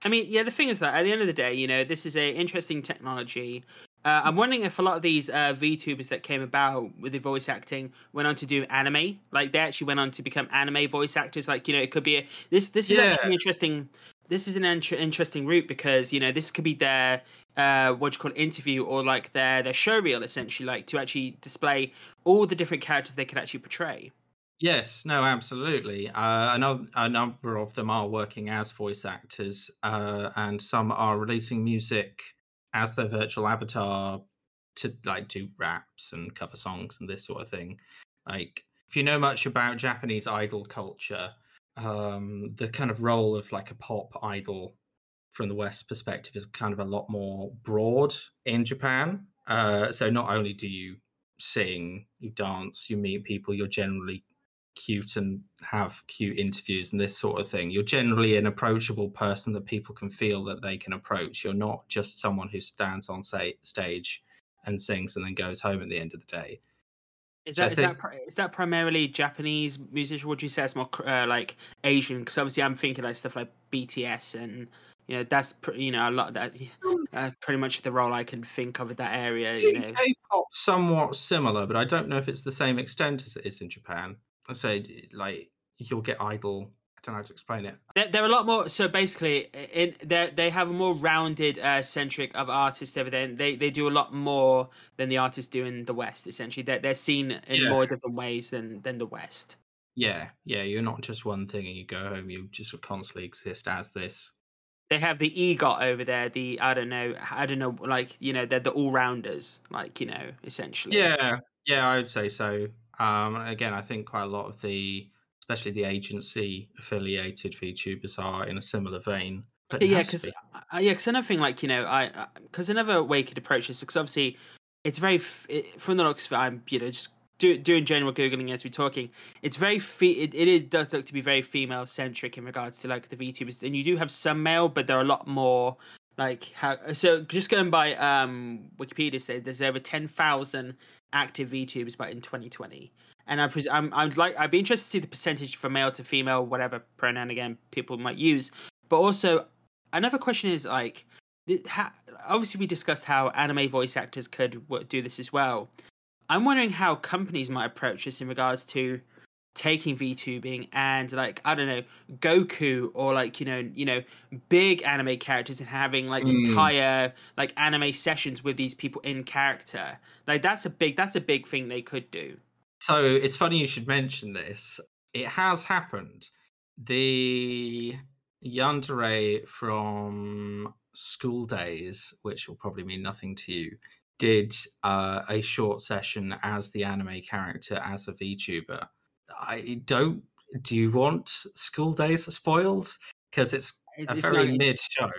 A: I mean, yeah, the thing is that at the end of the day, you know, this is a interesting technology. Uh, I'm wondering if a lot of these uh, VTubers that came about with the voice acting went on to do anime. Like they actually went on to become anime voice actors. Like you know, it could be a, this. This is
B: Yeah.
A: actually interesting. This is an int- interesting route because you know this could be their uh, what you call it, interview or like their their show reel essentially, like to actually display all the different characters they could actually portray.
B: Yes, no, absolutely. Uh, a, a number of them are working as voice actors, uh, and some are releasing music as their virtual avatar to like do raps and cover songs and this sort of thing. Like, if you know much about Japanese idol culture, um, the kind of role of like a pop idol from the West perspective is kind of a lot more broad in Japan. Uh, so not only do you sing, you dance, you meet people, you're generally cute and have cute interviews and this sort of thing. You're generally an approachable person that people can feel that they can approach. You're not just someone who stands on say, stage and sings and then goes home at the end of the day.
A: Is
B: So I
A: that is
B: think-
A: that pri- is that primarily Japanese musician? Would you say it's more uh, like Asian? Because obviously I'm thinking like stuff like BTS and you know that's pr- you know a lot of that uh, pretty much the role I can think of in that area. You know,
B: K-pop somewhat similar, but I don't know if it's the same extent as it is in Japan. I say like you'll get idol. I don't know how to explain it.
A: they're, they're a lot more. So basically, in they they have a more rounded uh, centric of artists over there. They they do a lot more than the artists do in the West. Essentially, they're they're seen in
B: Yeah.
A: more different ways than than the West.
B: Yeah, yeah, you're not just one thing and you go home. You just constantly exist as this.
A: They have the EGOT over there. The I don't know. I don't know. Like you know, they're the all rounders. Like you know, essentially.
B: Yeah, yeah, I would say so. Um, again, I think quite a lot of the, especially the agency affiliated VTubers are in a similar vein. But
A: yeah, because
B: be.
A: uh, yeah, because another thing, like you know, I because another way you could approach this, because obviously it's very f- it, from the looks of it, I'm you know just do, doing general googling as we're talking. It's very fe- it, it is does look to be very female centric in regards to like the VTubers, and you do have some male, but there are a lot more like how. So just going by um Wikipedia, said there's over ten thousand active VTubers but in 2020. And I pres- I'm I'd like I'd be interested to see the percentage from male to female, whatever pronoun again people might use. But also, another question is like, ha- obviously we discussed how anime voice actors could do this as well. I'm wondering how companies might approach this in regards to taking VTubing and like I don't know Goku or like you know you know big anime characters and having like
B: Mm.
A: entire like anime sessions with these people in character. Like that's a big that's a big thing they could do.
B: So it's funny you should mention this. It has happened. The Yandere from School Days, which will probably mean nothing to you, did uh, a short session as the anime character as a VTuber. I don't. Do you want School Days spoiled? Because it's
A: It's,
B: a
A: it's
B: very
A: not,
B: mid show.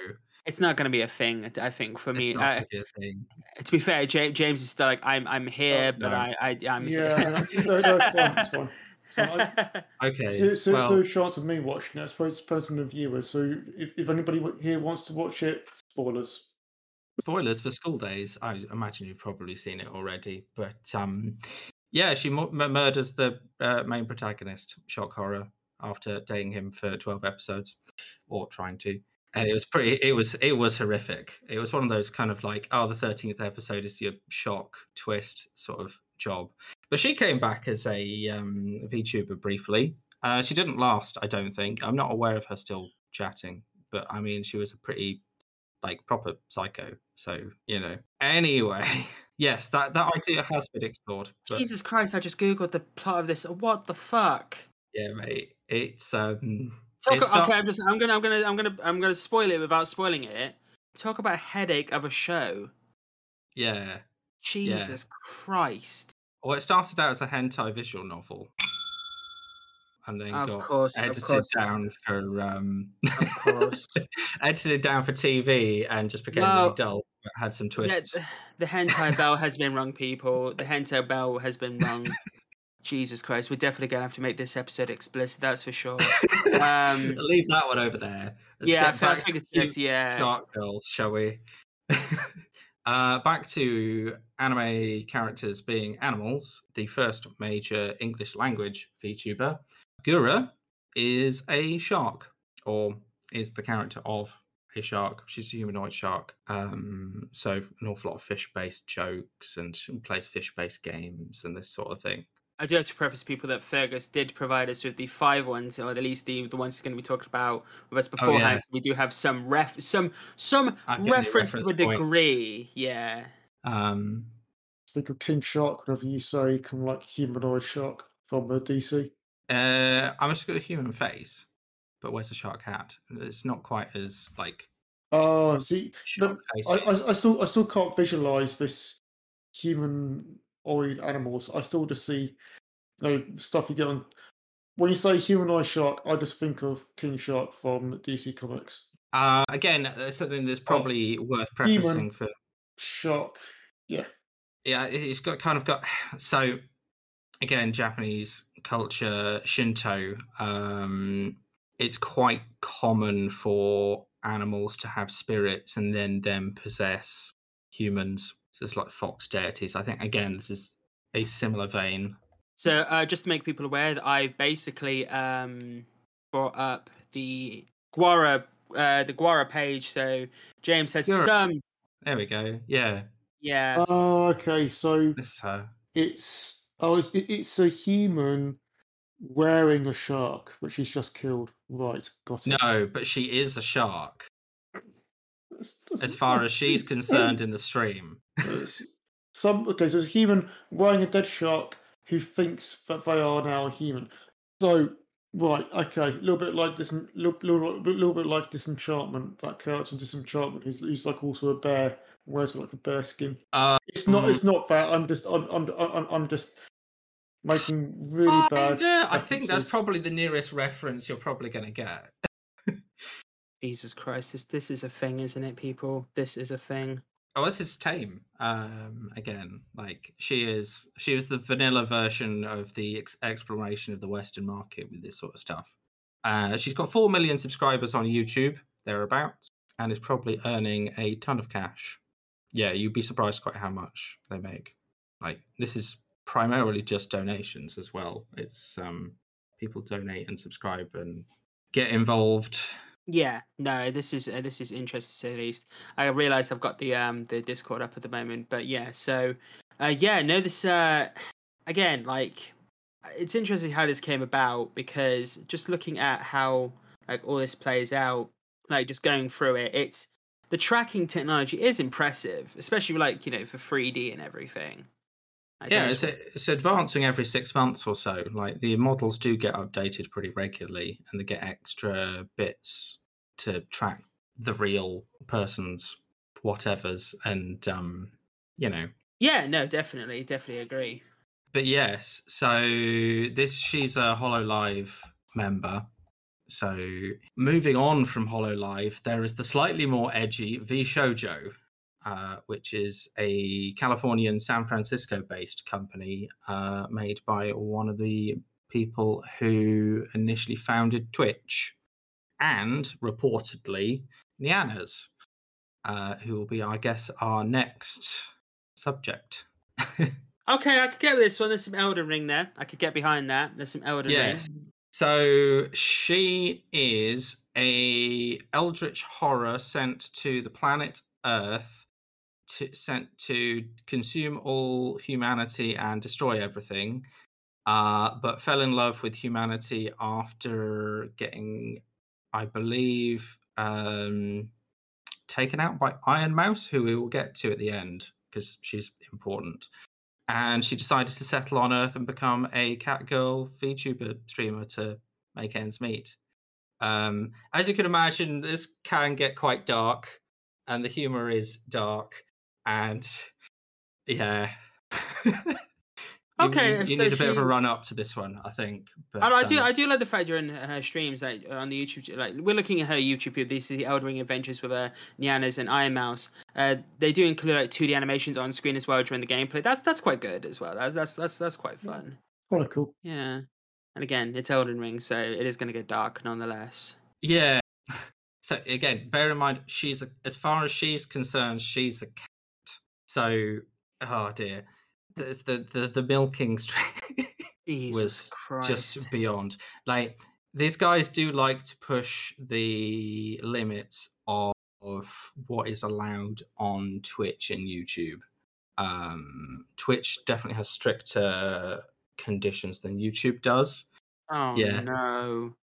A: it's not going to be a thing. I think for me.
B: It's not
A: Uh,
B: gonna be a thing.
A: to be fair, James, James is still like I'm I'm here, but
B: no.
A: I I I'm
C: Yeah,
A: here.
C: no, no, it's fine. It's fine. It's fine. I, <laughs>
B: Okay.
C: so, so,
B: well,
C: so chance of me watching it. I suppose depends on the viewer. So if, if anybody here wants to watch it, spoilers.
B: spoilers for school days i imagine you've probably seen it already but um yeah she mu- murders the uh, main protagonist shock horror after dating him for 12 episodes or trying to. And it was pretty it was it was horrific. It was one of those kind of like oh the 13th episode is your shock twist sort of job. But she came back as a um vtuber briefly. Uh she didn't last i don't think. I'm not aware of her still chatting but i mean she was a pretty like proper psycho. So you know, Anyway, <laughs> yes, that, that idea has been explored. But
A: Jesus Christ! I just googled the plot of this. What the fuck?
B: yeah, mate, it's um,
A: Talk,
B: it's
A: okay, I'm just. I'm gonna. I'm gonna. I'm gonna. I'm gonna spoil it without spoiling it. Talk about a headache of a show.
B: yeah.
A: Jesus Christ!
B: Well, it started out as a hentai visual novel, and then
A: Of
B: got
A: course,
B: edited
A: course.
B: down for um,
A: Of course. <laughs>
B: edited down for TV, and just became
A: Well,
B: really dull. Had some
A: Yeah,
B: twists.
A: the, the hentai bell has been rung, people. The hentai bell has been rung. Jesus Christ, we're definitely gonna have to make this episode explicit. That's for sure. Um, <laughs>
B: Leave that one over there. Let's
A: yeah, I
B: get
A: feel- I
B: back
A: think
B: to
A: it's yeah.
B: Shark girls, shall we? <laughs> uh, back to anime characters being animals. The first major English language VTuber, Gura, is a shark, or is the character of a shark. She's a humanoid shark. Um, so an awful lot of fish-based jokes and she plays fish-based games and this sort of thing.
A: I do have to preface people that Fergus did provide us with the five ones, or at least the the ones going to be talked about with us
B: Oh,
A: beforehand.
B: yeah.
A: So we do have some ref, some some
B: I'm getting the
A: reference, to a
B: reference points.
A: degree. Yeah.
B: Um,
C: Think of King Shark whenever you say kind of like humanoid shark from uh, DC.
B: Uh, I'm just got a human face, but where's the shark hat? It's not quite as like
C: Oh, see,
B: shark
C: I. I, I still I still can't visualize this humanoid animals. I still just see you know stuff you get on. When you say humanoid shark, I just think of King Shark from DC Comics.
B: Uh, again, there's something that's probably worth
C: human.
B: prefacing for.
C: Shark, yeah.
B: Yeah, it- it's got kind of got <sighs> so. Again, Japanese culture, Shinto. Um, it's quite common for animals to have spirits and then them possess humans. So it's like fox deities. I think again, this is a similar vein.
A: So uh, just to make people aware, that I basically um, brought up the Gura, uh, the Gura page. So James has
B: Gura.
A: some,
B: There we go. Yeah,
A: yeah.
C: Oh, okay. So
B: this is her.
C: it's oh, it's, it's a human wearing a shark, which she's just killed. Right, got it.
B: No, but she is a shark, <laughs> as far as she's concerned in the stream.
C: Some okay, so it's a human wearing a dead shark who thinks that they are now a human. So right, okay, a little bit like this, little, little, little bit like disenchantment. That character in disenchantment, who's, who's like also a bear, wears like a bear skin.
B: Uh,
C: It's not.
B: Mm.
C: It's not that. I'm just. I'm. I'm. I'm, I'm just making really bad.
B: kinda. I think that's probably the nearest reference you're probably going to get. <laughs>
A: Jesus Christ, this this is a thing, isn't it, people? This is a thing.
B: Oh, this is tame. Um, again, like she is, she was the vanilla version of the ex- exploration of the Western market with this sort of stuff. Uh, she's got four million subscribers on YouTube, thereabouts, and is probably earning a ton of cash. Yeah, you'd be surprised quite how much they make. Like this is primarily just donations as well. It's um, people donate and subscribe and get involved.
A: Yeah, no, this is uh, this is interesting the least. I realize I've got the um the Discord up at the moment, but yeah, so uh yeah, no, this uh again like it's interesting how this came about because just looking at how like all this plays out, like just going through it, it's the tracking technology is impressive, especially like you know for 3D and everything. Like,
B: Yeah, it's it's advancing every six months or so. Like the models do get updated pretty regularly, and they get extra bits to track the real person's whatevers, and um, you know.
A: yeah, no, definitely, definitely agree.
B: But yes, so this she's a Hololive member. So moving on from Hololive, there is the slightly more edgy VShojo, uh, which is a Californian San Francisco based company uh, made by one of the people who initially founded Twitch and reportedly Nyanners, uh, who will be, I guess, our next subject. <laughs>
A: Okay, I could get with this one. There's some Elden Ring there. I could get behind that. There's some Elden
B: Yes.
A: Ring.
B: So she is a eldritch horror sent to the planet Earth, to, sent to consume all humanity and destroy everything. Uh, but fell in love with humanity after getting, I believe, um, taken out by Iron Mouse, who we will get to at the end because she's important. And she decided to settle on Earth and become a Catgirl VTuber streamer to make ends meet. Um, as you can imagine, this can get quite dark, and the humor is dark, and yeah. <laughs> You-
A: Okay,
B: you, you
A: so
B: need a bit of a run up to this one, I think. But,
A: I, I do.
B: um,
A: I do like the fact during her streams, like on the YouTube, like we're looking at her YouTube. video, This is the Elden Ring Adventures with uh, Nyanners and Iron Mouse. Uh, they do include like 2D animations on screen as well during the gameplay. That's that's quite good as well. That's that's that's, that's quite fun.
C: Kind of cool.
A: Yeah. And again, it's Elden Ring, so it is going to get dark nonetheless.
B: Yeah. <laughs> So again, bear in mind, she's a, as far as she's concerned, she's a cat. So, oh dear, the the the, the milking stream <laughs> was
A: Christ.
B: just beyond. Like these guys do like to push the limits of, of what is allowed on Twitch and YouTube. Um, Twitch definitely has stricter conditions than YouTube does.
A: Oh
B: yeah. <laughs>
A: no.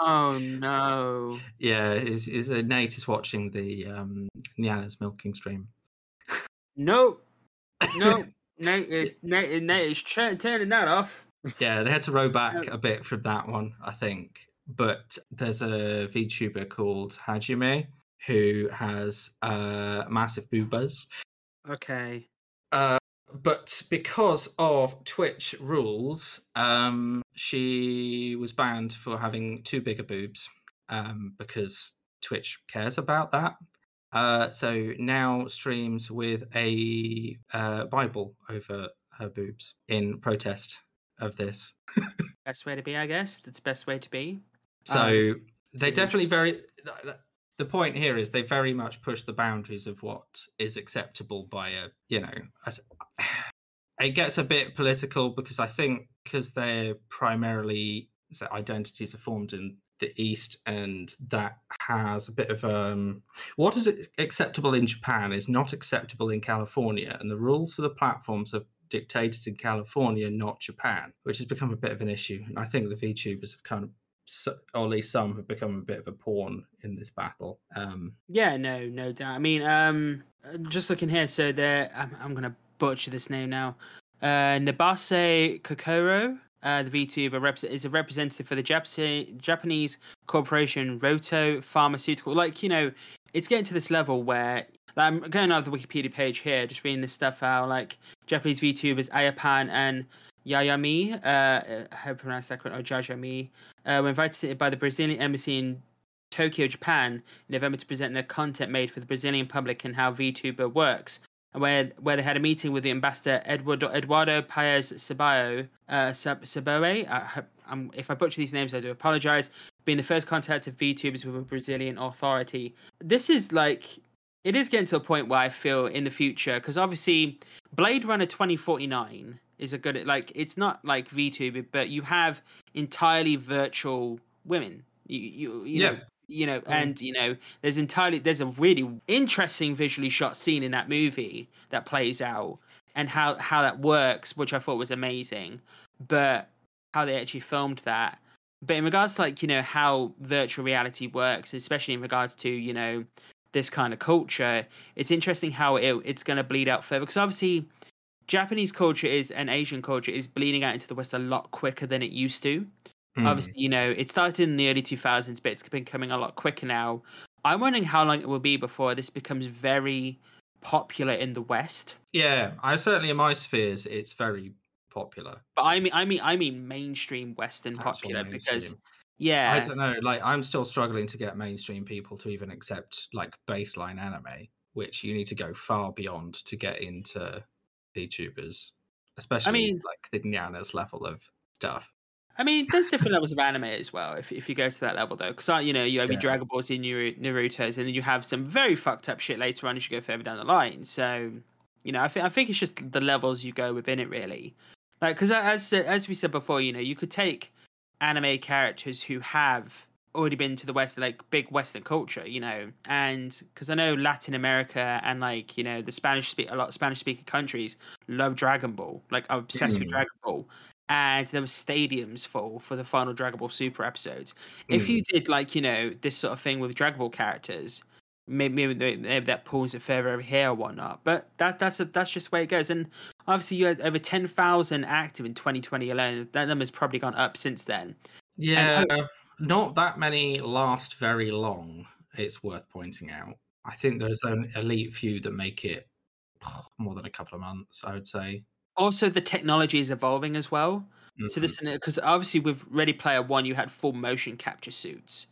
A: Oh no.
B: Yeah, is is uh, Nate is watching the um Niana's milking stream.
A: No. No. <laughs> Nate is Nate, Nate is ch- turning that off.
B: yeah, they had to row back a bit from that one, I think. But there's a VTuber called Hajime who has uh massive boobas.
A: Okay.
B: Uh but because of Twitch rules, um she was banned for having too big a boobs. Um because Twitch cares about that. Uh, so now streams with a uh, Bible over her boobs in protest of this. <laughs>
A: Best way to be, I guess. That's the best way to be.
B: So
A: Um,
B: they definitely very. th- th- The point here is they very much push the boundaries of what is acceptable by a you know. as- <sighs> It gets a bit political because I think because they're primarily so identities are formed in the East, and that has a bit of um. What is acceptable in Japan is not acceptable in California, and the rules for the platforms are dictated in California, not Japan, which has become a bit of an issue. And I think the VTubers have kind of so, or at least some have become a bit of a pawn in this battle. Um,
A: Yeah, no, no doubt. I mean, um, just looking here, so there, I'm, I'm gonna butcher this name now. Uh, Nabase Kokoro, uh, the VTuber rep- is a representative for the Jap- Japanese corporation Rohto Pharmaceutical. Like, you know, it's getting to this level where like, I'm going on the Wikipedia page here, just reading this stuff out. Like Japanese VTubers Ayapan and Yayami, uh, I hope I pronounced that correct, or Jajami, uh, were invited by the Brazilian embassy in Tokyo, Japan, in November to present their content made for the Brazilian public and how VTuber works. Where where they had a meeting with the ambassador Eduardo, Eduardo Paes Saboia, uh, Sab- Saboe. I, hope- um, if I butcher these names, I do apologize. Being the first contact of VTubers with a Brazilian authority. This is like, it is getting to a point where I feel in the future, because obviously Blade Runner 2049 is a good, like, it's not like VTuber, but you have entirely virtual women. You, you, you know,
B: Yeah.
A: You know,
B: Mm.
A: and you know, there's entirely there's a really interesting visually shot scene in that movie that plays out, and how how that works, which I thought was amazing. But how they actually filmed that. But in regards to like you know how virtual reality works, especially in regards to you know this kind of culture, it's interesting how it, it's going to bleed out further because obviously Japanese culture is and Asian culture is bleeding out into the West a lot quicker than it used to
B: mm.
A: obviously you know it started in the early 2000s but it's been coming a lot quicker now i'm wondering how long it will be before this becomes very popular in the west
B: yeah, I certainly in my spheres it's very popular.
A: but i mean i mean i mean mainstream western
B: Actual
A: popular because yeah
B: I don't know. Like, I'm still struggling to get mainstream people to even accept like baseline anime, which you need to go far beyond to get into VTubers, especially I
A: mean-
B: like the Nyanners level of stuff.
A: I mean, there's different levels of anime as well. If if you go to that level though, because you know you have your Dragon Balls, your Naru- Naruto's, and then you have some very fucked up shit later on as you go further down the line. So, you know, I think I think it's just the levels you go within it really. Like, because as as we said before, you know, you could take anime characters who have already been to the west, like big Western culture, you know, and because I know Latin America and like you know the Spanish speak a lot of Spanish speaking countries love Dragon Ball, like are obsessed with
B: Mm.
A: Dragon Ball and there were stadiums full for the final Dragon Ball Super episodes. If hmm. you did like you know this sort of thing with Dragon Ball characters, maybe, maybe, maybe that pulls it further over here or whatnot. But that that's a, that's just the way it goes. And obviously, you had over ten thousand active in 2020 alone. That number's probably gone up since then.
B: Yeah, not that many last very long. It's worth pointing out. I think there's an elite few that make it more than a couple of months. I would say.
A: Also, the technology is evolving as well. So
B: Mhm.
A: this because obviously with Ready Player One, you had full motion capture suits.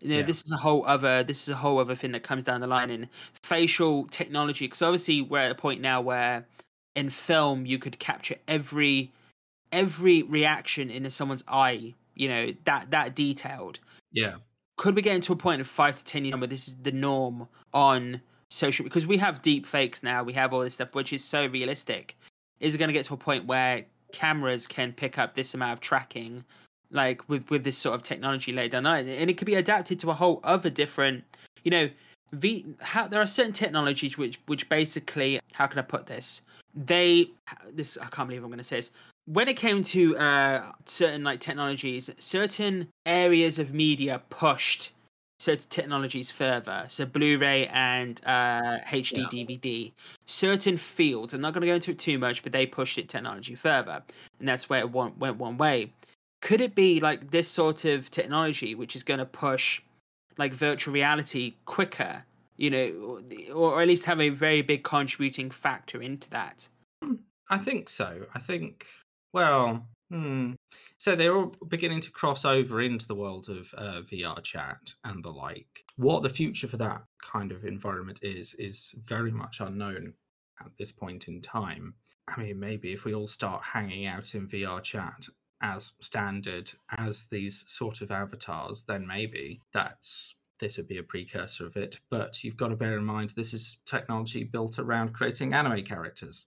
A: You know,
B: Yeah.
A: this is a whole other this is a whole other thing that comes down the line in facial technology. Because obviously we're at a point now where in film you could capture every every reaction in someone's eye. You know that that detailed.
B: yeah,
A: Could we get into a point of five to ten years where this is the norm on social? Because we have deep fakes now, we have all this stuff which is so realistic. Is it going to get to a point where cameras can pick up this amount of tracking, like with with this sort of technology later down line, and it could be adapted to a whole other different, you know, v how there are certain technologies which which basically how can I put this? They this I can't believe I'm going to say this. When it came to uh, certain like technologies, certain areas of media pushed certain technologies further. So Blu-ray and uh, HD
B: Yeah.
A: DVD. Certain fields. I'm not going to go into it too much, but they pushed it technology further, and that's where it went, went one way. Could it be like this sort of technology, which is going to push like virtual reality quicker? You know, or, or at least have a very big contributing factor into that.
B: I think so. I think. Well, hmm. so they're all beginning to cross over into the world of uh, VR chat and the like. What the future for that kind of environment is is very much unknown at this point in time. I mean, maybe if we all start hanging out in VR chat as standard as these sort of avatars, then maybe that's this would be a precursor of it. But you've got to bear in mind this is technology built around creating anime characters.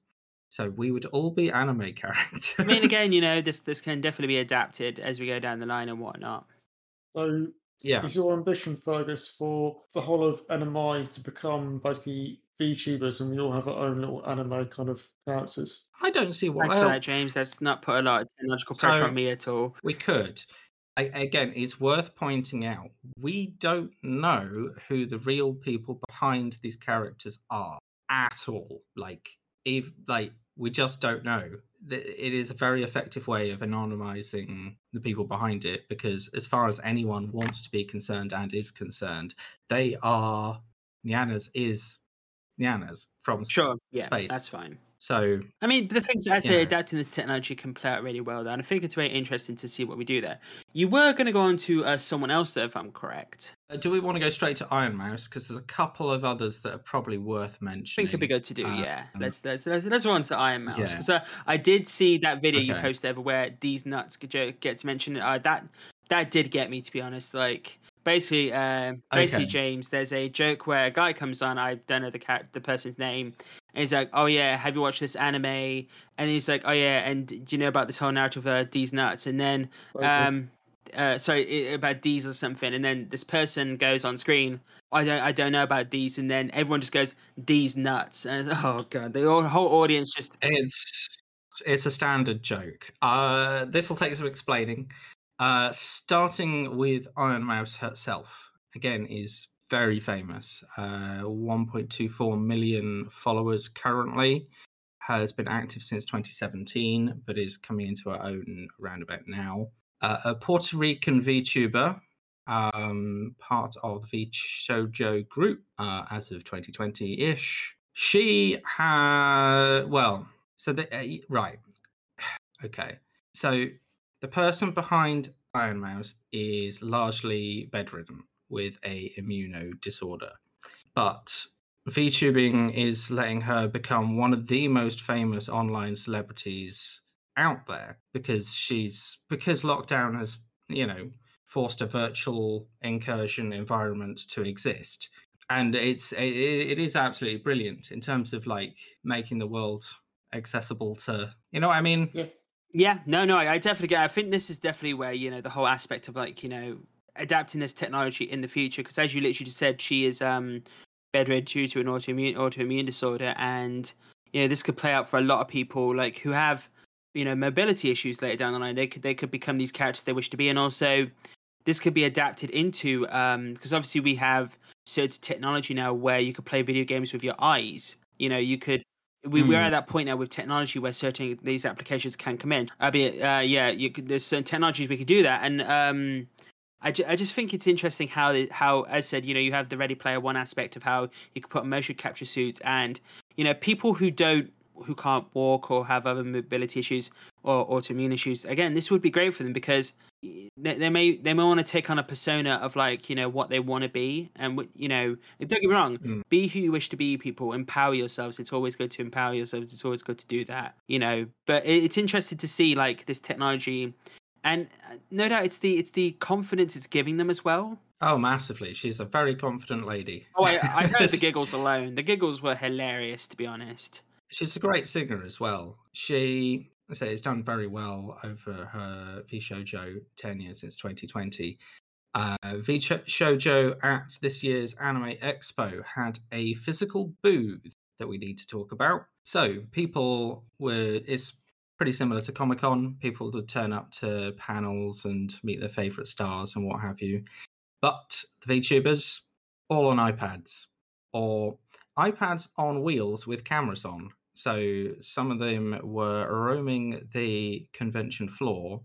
B: So we would all be anime <laughs> characters.
A: I mean, again, you know, this this can definitely be adapted as we go down the line and whatnot.
C: So
B: yeah,
C: is your ambition, Fergus, for the whole of NMI to become basically VTubers and we all have our own little anime kind of characters?
B: I don't see why
A: Thanks for that, James. That's not put a lot of technological pressure
B: So-
A: on me at all.
B: we could. I, again, it's worth pointing out we don't know who the real people behind these characters are at all. Like, if like we just don't know. It is a very effective way of anonymizing the people behind it because, as far as anyone wants to be concerned and is concerned, they are Nyanners is Nyanners from
A: Sure, yeah,
B: space.
A: that's fine.
B: So
A: I mean, the things as
B: You
A: say adapting the technology can play out really well, though, and I think it's very interesting to see what we do there. You were going to go on to uh, someone else, though, if I'm correct.
B: Uh, do we want to go straight to Iron Mouse? Because there's a couple of others that are probably worth mentioning.
A: I think it'd be good to do, yeah.
B: um,
A: Let's let's let's let's run to Iron Mouse
B: Yeah.
A: because uh, I did see that video you posted over where these nuts get- gets mentioned. Uh, that that did get me to be honest. Like basically, um, basically,
B: Okay.
A: James, there's a joke where a guy comes on. I don't know the cat the person's name. And he's like, "Oh yeah, have you watched this anime?" And he's like, "Oh yeah, and do you know about this whole narrative of uh, these nuts?" And then
C: Okay.
A: um uh sorry about these or something and then this person goes on screen i don't i don't know about these and then everyone just goes these nuts and oh god the whole- whole audience just
B: It's it's a standard joke. Uh, this will take some explaining. Uh, starting with Iron Mouse herself, again, is very famous. Uh, 1.24 million followers currently. Has been active since 2017, but is coming into her own roundabout now. Uh, a Puerto Rican VTuber, um, part of the Shoujo group uh, as of 2020 ish. She had, well, so the, uh, right. <sighs> Okay. So the person behind Iron Mouse is largely bedridden with a immuno disorder. But VTubing is letting her become one of the most famous online celebrities out there because she's because lockdown has, you know, forced a virtual incursion environment to exist. And it's it, it is absolutely brilliant in terms of like making the world accessible to you know what I mean?
C: Yeah.
A: yeah no no I, I definitely get It. i think this is definitely where you know the whole aspect of like you know adapting this technology in the future because as you literally just said she is um bedridden due to an autoimmune autoimmune disorder and you know this could play out for a lot of people like who have you know mobility issues later down the line they could they could become these characters they wish to be and also this could be adapted into um because obviously we have certain technology now where you could play video games with your eyes. You know, you could. We,
B: Mm.
A: at that point now with technology where certain these applications can come in. I mean, uh, yeah, you could, there's certain technologies we could do that, and um, I, ju- I just think it's interesting how the- how as said, you know, you have the Ready Player One aspect of how you could put motion capture suits, and you know, people who don't who can't walk or have other mobility issues or autoimmune issues. Again, this would be great for them because they, they may they may want to take on a persona of like you know what they want to be, and you know, don't get me wrong,
B: Mm.
A: be who you wish to be. People empower yourselves. It's always good to empower yourselves. It's always good to do that, you know. But it, it's interesting to see like this technology, and uh, no doubt it's the it's the confidence it's giving them as well.
B: Oh, massively. She's a very confident lady.
A: Oh, I, I heard the <laughs> giggles alone. The giggles were hilarious, to be honest.
B: She's a great singer as well. She, I say, has done very well over her VShojo tenure since 2020. Uh, VShojo at this year's Anime Expo had a physical booth that we need to talk about. So people were, it's pretty similar to Comic Con. People would turn up to panels and meet their favorite stars and what have you. But the VTubers, all on iPads or iPads on wheels with cameras on. So some of them were roaming the convention floor,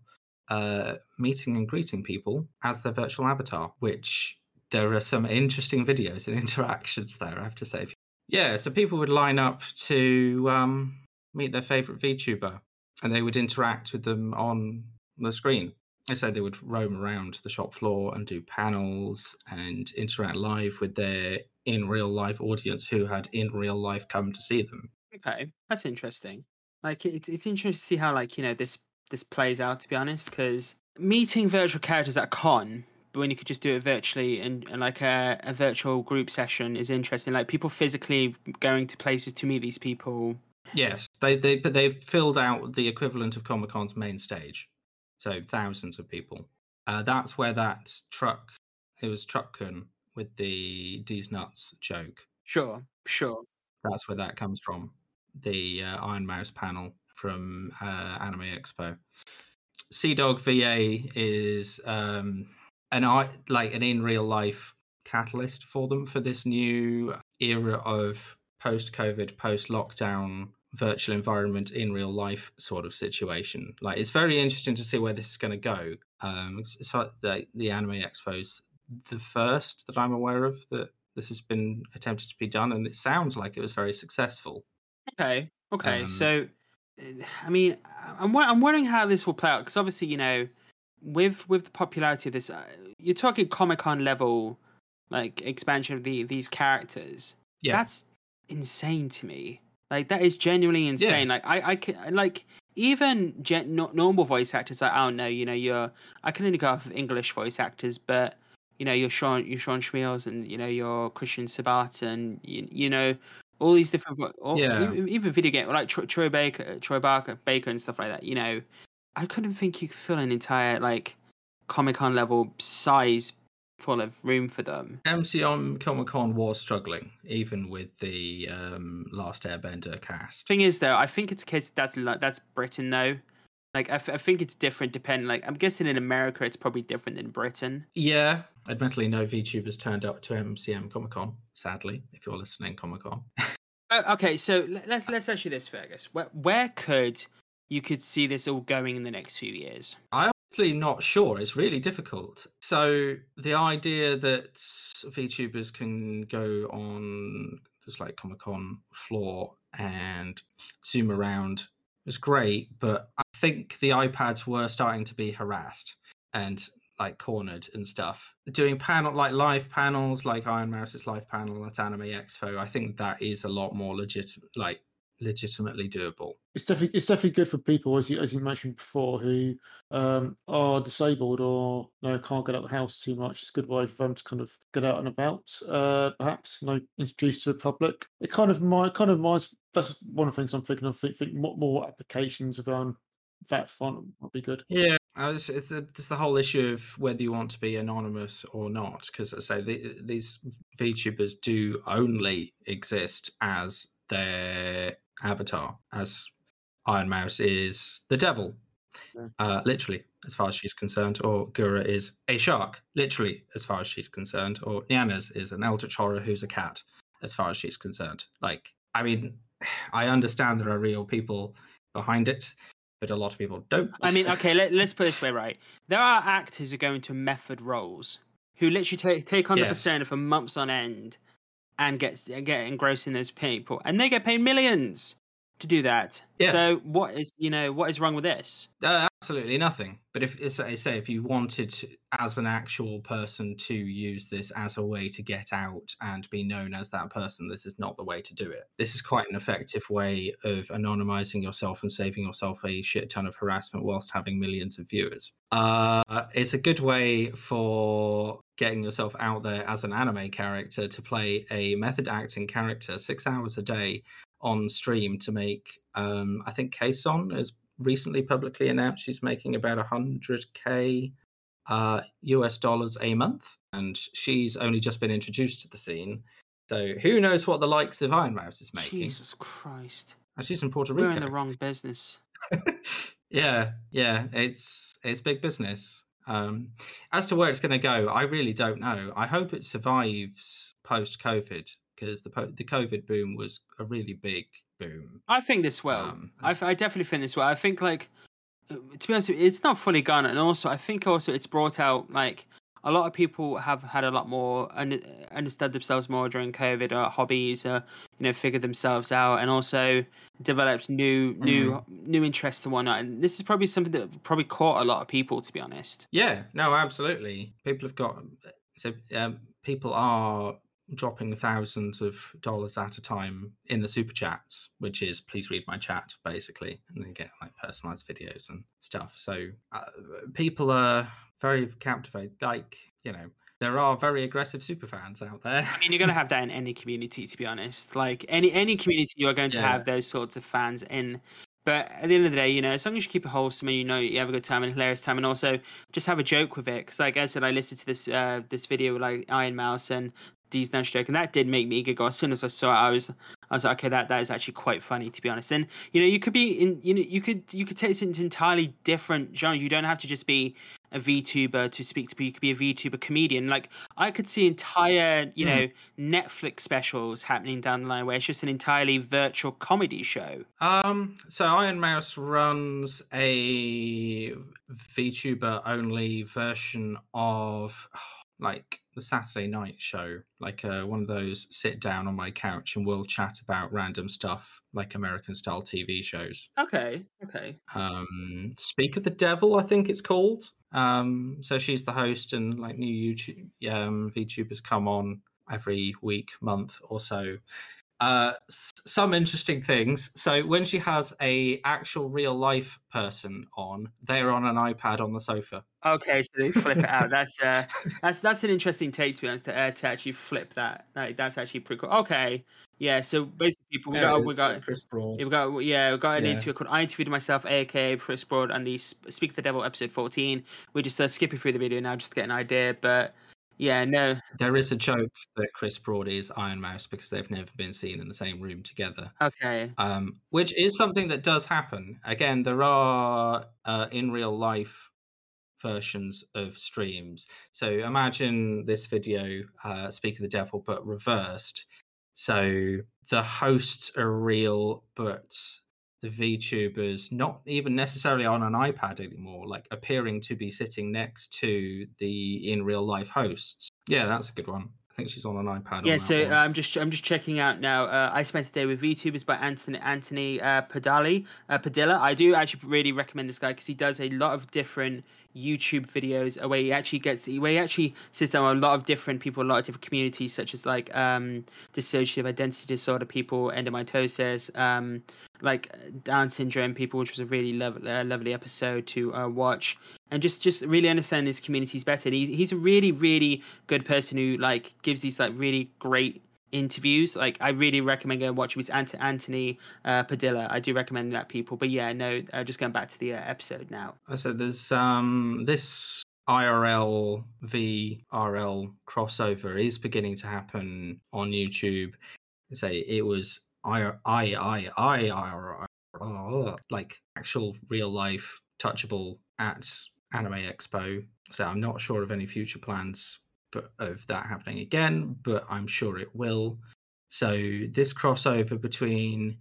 B: uh, meeting and greeting people as their virtual avatar, which there are some interesting videos and <laughs> interactions there, I have to say. Yeah, so people would line up to um, meet their favorite VTuber and they would interact with them on the screen. I said they would roam around the shop floor and do panels and interact live with their in real life audience who had in real life come to see them.
A: Okay, that's interesting. Like it's it's interesting to see how like you know this this plays out. To be honest, because meeting virtual characters at a con, but when you could just do it virtually and, and like a, a virtual group session is interesting. Like people physically going to places to meet these people.
B: Yes, they they but they've filled out the equivalent of Comic Con's main stage, so thousands of people. Uh, that's where that truck it was Truckun with the D's nuts joke.
A: Sure, sure.
B: That's where that comes from. The uh, Iron Mouse panel from uh, Anime Expo. Sea Dog VA is um, an art like an in real life catalyst for them for this new era of post COVID, post lockdown virtual environment in real life sort of situation. Like it's very interesting to see where this is going to go. Um, as far the the Anime Expo's the first that I'm aware of that this has been attempted to be done, and it sounds like it was very successful.
A: Okay, okay.
B: Um,
A: so, uh, I mean, I'm I'm wondering how this will play out because obviously, you know, with with the popularity of this, uh, you're talking Comic Con level, like expansion of the these characters.
B: Yeah.
A: That's insane to me. Like that is genuinely insane. Like I I can like even gen- no- normal voice actors. Like oh, I don't know, you know, you're I can only go off of English voice actors, but you know, you're Sean, you're Sean Schmiels, and you know, you're Christian Sabat, and you, you know, all these different, all,
B: Yeah.
A: even, even video game like Troy, Troy Baker, Troy Barker, Baker, and stuff like that. You know, I couldn't think you could fill an entire like Comic Con level size full of room for them.
B: MCM Comic Con was struggling, even with the um, Last Airbender cast.
A: Thing is, though, I think it's a case that's like that's Britain though. Like I, f- I think it's different depending. Like I'm guessing in America, it's probably different than Britain.
B: Yeah, admittedly, no VTubers turned up to MCM Comic Con. Sadly, if you're listening, Comic Con.
A: Uh, <laughs> okay, so let's let's ask you this, Fergus. Where where could you could see this all going in the next few years?
B: Honestly not sure. It's really difficult. So the idea that VTubers can go on just like Comic Con floor and zoom around is great, but I think the iPads were starting to be harassed and like cornered and stuff. Doing panel like live panels, like Iron Mouse's live panel at Anime Expo, I think that is a lot more legit, like legitimately doable.
C: It's definitely it's definitely good for people as you as you mentioned before who um, are disabled or you know, can't get out of the house too much. It's a good way for them to kind of get out and about. Uh, perhaps you know introduced to the public. It kind of might kind of might. That's one of the things I'm thinking of. Think, think more, more applications around that font would be good.
B: Yeah, it's, it's, the, it's the whole issue of whether you want to be anonymous or not. Because I say the, these VTubers do only exist as their avatar, as Iron Mouse is the devil.
C: Yeah.
B: uh, literally, as far as she's concerned, or Gura is a shark, literally, as far as she's concerned, or Nyanners is an eldritch horror who's a cat, as far as she's concerned. Like, I mean, <sighs> I understand there are real people behind it, but a lot of people don't.
A: I mean, okay, let, let's put it this way, <laughs> right? There are actors who go into method roles who literally take take on the
B: Yes.
A: persona for months on end and get get engrossed in those people, and they get paid millions to do that.
B: Yes.
A: So what is you know what is wrong with this?
B: Uh, absolutely nothing. But if it's- I say if you wanted to, as an actual person to use this as a way to get out and be known as that person, this is not the way to do it. This is quite an effective way of anonymizing yourself and saving yourself a shit ton of harassment whilst having millions of viewers. Uh, it's a good way for getting yourself out there as an anime character to play a method acting character six hours a day on stream to make um i think Kson has recently publicly announced she's making about 100k uh us dollars a month and she's only just been introduced to the scene. So who knows what the likes of iron mouse is making?
A: Jesus Christ,
B: and she's in puerto
A: we're
B: rico.
A: in the wrong business. <laughs>
B: yeah yeah it's it's big business. Um as to where it's going to go i really don't know. I hope it survives post covid because the po- the covid boom was a really big boom
A: I think this will.
B: Um,
A: I, I definitely think this will. I think like uh, to be honest, it's not fully gone, and also I think also it's brought out like a lot of people have had a lot more un- understood themselves more during COVID, or hobbies, or you know, figured themselves out, and also developed new new new interests and whatnot. And this is probably something that probably caught a lot of people, to be honest.
B: Yeah, no, absolutely. People have got so um, people are dropping thousands of dollars at a time in the super chats, which is please read my chat basically, and then get like personalized videos and stuff. So uh, people are very captivated. Like you know, there are very aggressive super fans out there.
A: I mean, you're going to have that in any community, to be honest. Like any any community, you are going to
B: Yeah.
A: have those sorts of fans in. But at the end of the day, you know, as long as you keep it wholesome and you know you have a good time and hilarious time, and also just have a joke with it. Because, like I said, I listened to this uh, this video with like Iron Mouse and D's Nash joke, and that did make me giggle. As soon as I saw it, I was I was like, okay, that that is actually quite funny, to be honest. And you know, you could be in, you know, you could you could take this into entirely different genre. You don't have to just be a VTuber to speak to people. You could be a VTuber comedian. Like I could see entire, you
B: Hmm.
A: know, Netflix specials happening down the line where it's just an entirely virtual comedy show.
B: Um, so Iron Mouse runs a VTuber only version of like the Saturday night show, like uh, one of those sit down on my couch and we'll chat about random stuff, like American style TV shows.
A: Okay, okay.
B: Um, Speak of the Devil, I think it's called. Um, so she's the host, and like new YouTube um, VTubers come on every week, month or so. Uh, s- some interesting things. So when she has a actual real life person on, they're on an iPad on the sofa.
A: Okay, so they flip it out. That's uh, <laughs> that's that's an interesting take to be honest. To, uh, to actually flip that, like, that's actually pretty cool. Okay, yeah. So basically, people we
B: There
A: got we
B: is,
A: got
B: Chris Broad.
A: Yeah, we got yeah, we got an
B: Yeah.
A: interview called "I Interviewed Myself," aka Chris Broad, and the "Speak the Devil" episode fourteen. We're just uh, skipping through the video now just to get an idea, but yeah, no,
B: There is a joke that Chris Broad is Iron Mouse because they've never been seen in the same room together.
A: okay,
B: um, which is something that does happen. Again, there are uh, in real life versions of streams. So imagine this video, uh, Speak of the Devil, but reversed. So the hosts are real, but the VTubers not even necessarily on an iPad anymore, like appearing to be sitting next to the in real life hosts. Yeah, that's a good one. I think she's on an iPad.
A: yeah. So uh, I'm just I'm just checking out now. Uh, I spent a day with VTubers by Anthony Anthony uh, Padali uh, Padilla. I do actually really recommend this guy because he does a lot of different YouTube videos uh, where he actually gets where he actually sits down with a lot of different people, a lot of different communities, such as like um, dissociative identity disorder people, endometriosis, um, like Down syndrome people, which was a really lovely, uh, lovely episode to uh, watch, and just just really understand these communities better. And he, he's a really really good person who like gives these like really great interviews. Like I really recommend going watch. It's Ant- Anthony uh, Padilla. I do recommend that people. But yeah, no, uh, just going back to the uh, episode now.
B: So there's um this IRL VRL crossover is beginning to happen on YouTube. Say it was I I I I IRL uh, like actual real life touchable at Anime Expo. So I'm not sure of any future plans of that happening again, but I'm sure it will. So this crossover between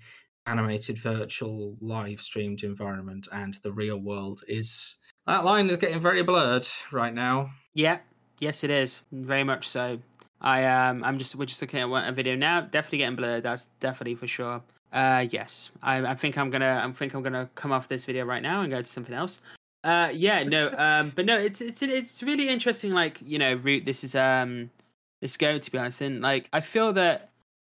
B: animated virtual live streamed environment and the real world is that line is getting very blurred right now.
A: Yeah, yes, it is very much so. I um, I'm just we're just looking at a video now. Definitely getting blurred. That's definitely for sure. Uh, yes, I, I think I'm gonna I think I'm gonna come off this video right now and go to something else. Uh, yeah, no, um, but no, it's it's it's really interesting. Like you know, route this is um, this going to be honest, and like I feel that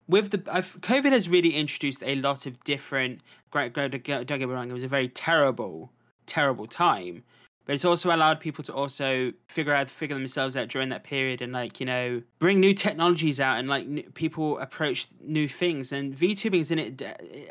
A: with the I've, COVID has really introduced a lot of different. Great, don't get me wrong. It was a very terrible, terrible time, but it's also allowed people to also figure out figure themselves out during that period and like you know bring new technologies out and like n- people approach new things and VTubing's in it.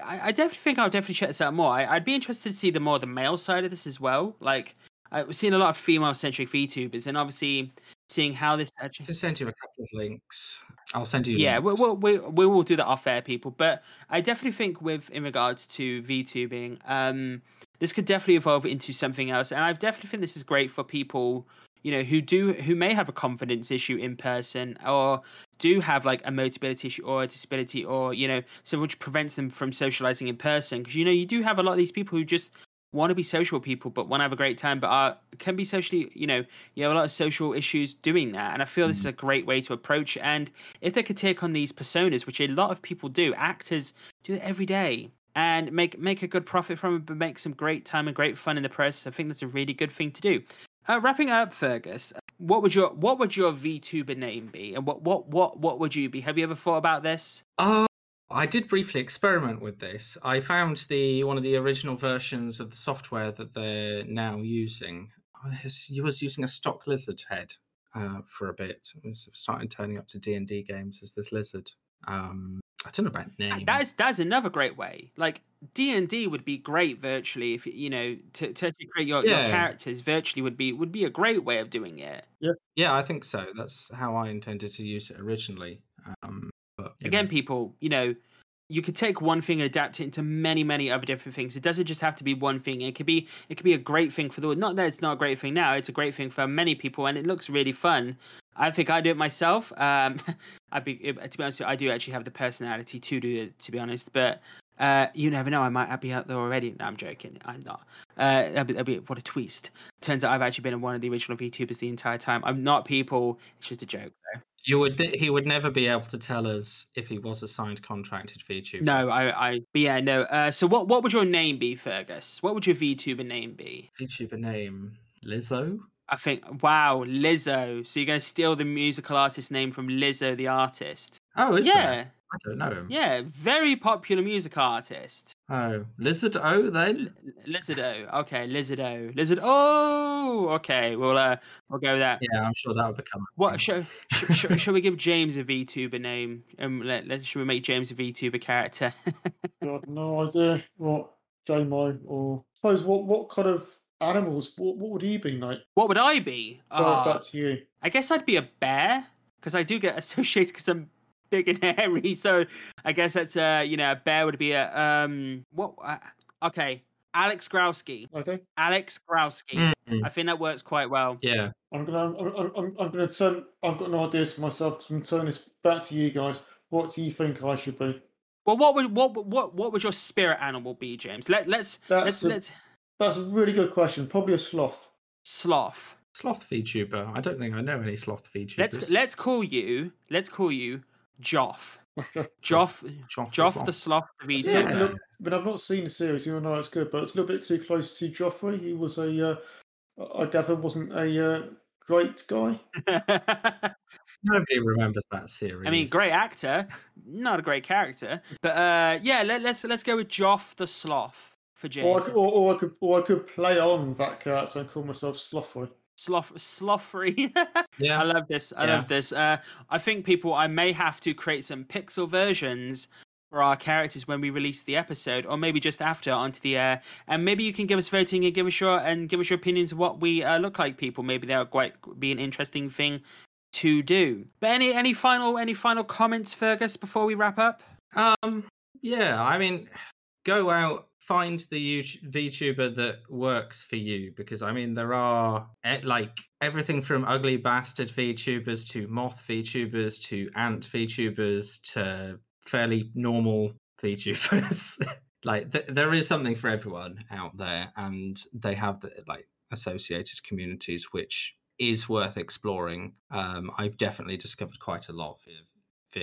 A: I definitely think I'll definitely check this out more. I, I'd be interested to see the more the male side of this as well. Like I've seen a lot of female centric VTubers and obviously seeing how this actually I'll
B: Just send you a couple of links. I'll send you.
A: yeah, we,
B: links.
A: we, we, we will do that off air, people. But I definitely think with in regards to VTubing, um, this could definitely evolve into something else, and I definitely think this is great for people, you know, who do who may have a confidence issue in person or do have like a mobility issue or a disability or you know so which prevents them from socializing in person. Because you know you do have a lot of these people who just want to be social people but want to have a great time but are can be socially you know you have a lot of social issues doing that. And i feel this is a mm-hmm. great way to approach and if they could take on these personas which a lot of people do actors do it every day and make make a good profit from it but make some great time and great fun in the process i think that's a really good thing to do uh, wrapping up fergus what would your what would your vtuber name be and what what what what would you be have you ever thought about this
B: Oh, I did briefly experiment with this. I found the one of the original versions of the software that they're now using. I was using a stock lizard head uh, for a bit. I starting turning up to D and D games as this lizard. Um, I don't know about name.
A: that is that's another great way like d&d would be great virtually if you know to, to create your, your characters virtually would be would be a great way of doing it
B: yeah, yeah, I think so. That's how I intended to use it originally. Um, but
A: again
B: know.
A: people you know you could take one thing and adapt it into many many other different things it doesn't just have to be one thing it could be it could be a great thing for the world not that it's not a great thing now it's a great thing for many people and it looks really fun i think i do it myself um <laughs> i'd be to be honest with you, i do actually have the personality to do it to be honest but uh, you never know. I might be out there already. No, I'm joking. I'm not. Uh, that'd be, that'd be what a twist. Turns out I've actually been one of the original VTubers the entire time. I'm not people. It's just a joke, though.
B: you would he would never be able to tell us if he was a signed contracted VTuber.
A: No, I, I, but yeah, no. Uh, so what, what would your name be, Fergus? What would your VTuber name be?
B: VTuber name Lizzo.
A: I think, wow, Lizzo. So you're going to steal the musical artist name from Lizzo, the artist?
B: Oh, is
A: yeah,
B: there? I don't know him.
A: yeah, very popular music artist.
B: Oh, Lizard O then.
A: Lizardo. Okay, Lizardo. Lizard. Oh, okay. We'll uh, we'll go with that.
B: Yeah, I'm sure that would become. a
A: What
B: thing.
A: should sh- sh- shall we give James a VTuber name? Um, let, let should we make James a VTuber character? <laughs>
C: God, no idea what J-Mo or suppose what what kind of animals? What, what would he be, like?
A: what would I be?
C: Throw it
A: Ah,
C: back to you.
A: I guess I'd be a bear because I do get <laughs> associated because I'm big and hairy. <laughs> So I guess that's uh you know a bear would be a um what uh, okay Alex Growski
C: Okay,
A: Alex Growski.
B: Mm,
A: I think that works quite well.
B: yeah.
C: I'm gonna I'm, I'm, I'm, I'm gonna turn. I've got no ideas for myself. So I'm gonna turn this back to you guys. What do you think I should be?
A: Well, what would what would- what what would your spirit animal be, James? Let let's let's
C: That's a-
A: let's
C: That's a really good question. Probably a sloth.
A: sloth.
B: Sloth VTuber. I don't think I know any sloth VTubers.
A: Let's let's call you let's call you Joff.
C: Okay. <laughs>
A: Joff
B: Joff,
A: Joff the sloth the
C: It's
A: VTuber.
B: Yeah.
C: look, but I've not seen the series, even know it's good. But it's a little bit too close to Joffrey. He was a, uh, I gather, wasn't a uh, great guy. <laughs>
B: Nobody remembers that series.
A: I mean, great actor, not a great character, but uh, yeah, let, let's let's go with Joff the Sloth for
C: Or I,
A: James.
C: could, or, or I could, or I could play on that character and call myself Slothfrey.
A: Sloth, Slothfrey. <laughs>
B: Yeah.
A: I love this. I
B: Yeah.
A: love this. Uh, I think people, I may have to create some pixel versions for our characters when we release the episode, or maybe just after onto the air. And maybe you can give us voting and give us your and give us your opinions of what we uh, look like. People, maybe that would quite be an interesting thing to do. But any any final any final comments, Fergus, before we wrap up?
B: Um. Yeah. I mean, go out find the VTuber that works for you because I mean there are eh, like everything from ugly bastard VTubers to moth VTubers to ant VTubers to fairly normal VTubers. <laughs> like th- there is something for everyone out there, and they have the, like associated communities which is worth exploring. Um, I've definitely discovered quite a lot for for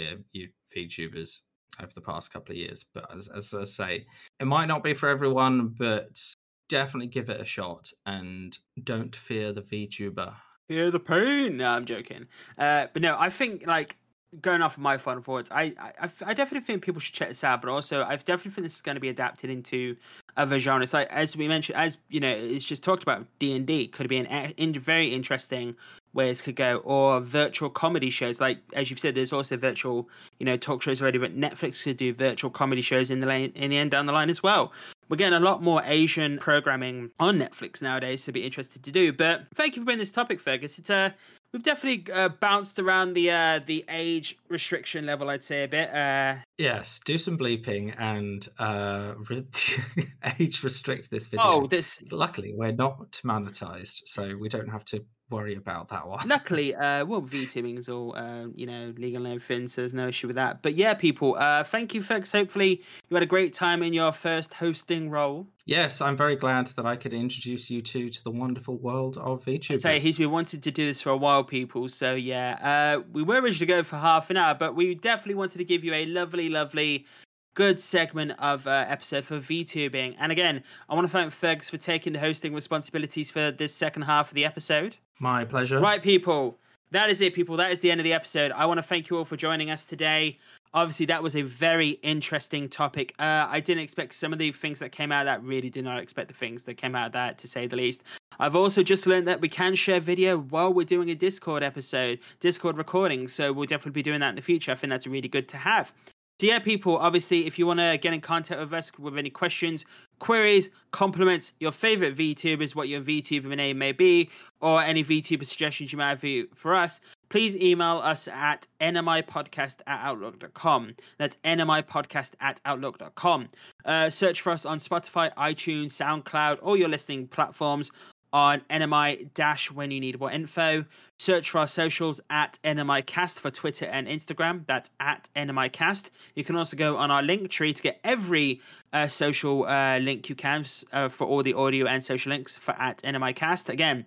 B: VTubers over the past couple of years. But as, as I say, it might not be for everyone, but definitely give it a shot and don't fear the VTuber.
A: Fear the pain. No, I'm joking. Uh, but no, I think like going off of my final thoughts, I, I I definitely think people should check this out. But also, I definitely think this is going to be adapted into other genres. Like as we mentioned, as you know, it's just talked about D and D could be an in, very interesting ways could go, or virtual comedy shows. Like as you've said, there's also virtual, you know, talk shows already, but Netflix could do virtual comedy shows in the lane, in the end down the line as well. We're getting a lot more Asian programming on Netflix nowadays so be interested to do. But thank you for bringing this topic, Fergus. It's a we've definitely uh, bounced around the uh, the age restriction level. I'd say a bit. Uh,
B: yes, do some bleeping and uh, re- <laughs> age restrict this video.
A: Oh, this.
B: Luckily, we're not monetized, so we don't have to worry about that one.
A: Luckily, <laughs> uh, well, VTubing is all uh, you know legal and everything, so there's no issue with that. But yeah, people, uh, thank you, folks. Hopefully, you had a great time in your first hosting role.
B: Yes, I'm very glad that I could introduce you two to the wonderful world of VTubers.
A: I'd say he's been wanting to do this for a while, people. So yeah, uh, we were originally to go for half an hour, but we definitely wanted to give you a lovely, lovely good segment of uh, episode for VTubing. And again, I want to thank Fergus for taking the hosting responsibilities for this second half of the episode.
B: My pleasure.
A: Right, people. That is it, people. That is the end of the episode. I want to thank you all for joining us today. Obviously, that was a very interesting topic. Uh, I didn't expect some of the things that came out of that. Really did not expect the things that came out of that, to say the least. I've also just learned that we can share video while we're doing a Discord episode, Discord recording. So we'll definitely be doing that in the future. I think that's really good to have. So yeah, people, obviously, if you want to get in contact with us with any questions, queries, compliments, your favorite VTubers, what your VTuber name may be, or any VTuber suggestions you might have for us, please email us at nmipodcast at outlook.com. That's nmipodcast at outlook.com. Uh, search for us on Spotify, iTunes, SoundCloud, all your listening platforms on NMI dash when you need more info. Search for our socials at NMI Cast for Twitter and Instagram. That's at NMI Cast. You can also go on our link tree to get every uh, social uh, link you can uh, for all the audio and social links for at NMI Cast. Again,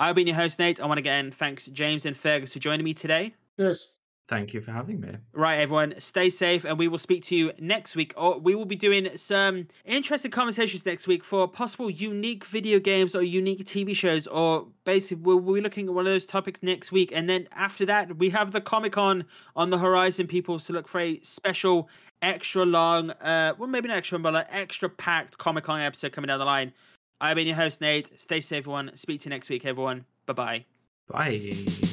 A: I've been your host, Nate. I want to again thanks James and Fergus for joining me today.
C: Yes.
B: Thank you for having me.
A: Right, everyone, stay safe, and we will speak to you next week. Or we will be doing some interesting conversations next week for possible unique video games or unique TV shows, or basically we'll, we'll be looking at one of those topics next week. And then after that, we have the Comic Con on the horizon, people. So look for a special, extra long, uh, well maybe not extra, but like extra packed Comic Con episode coming down the line. I've been your host Nate. Stay safe, everyone. Speak to you next week, everyone. Bye-bye.
B: Bye.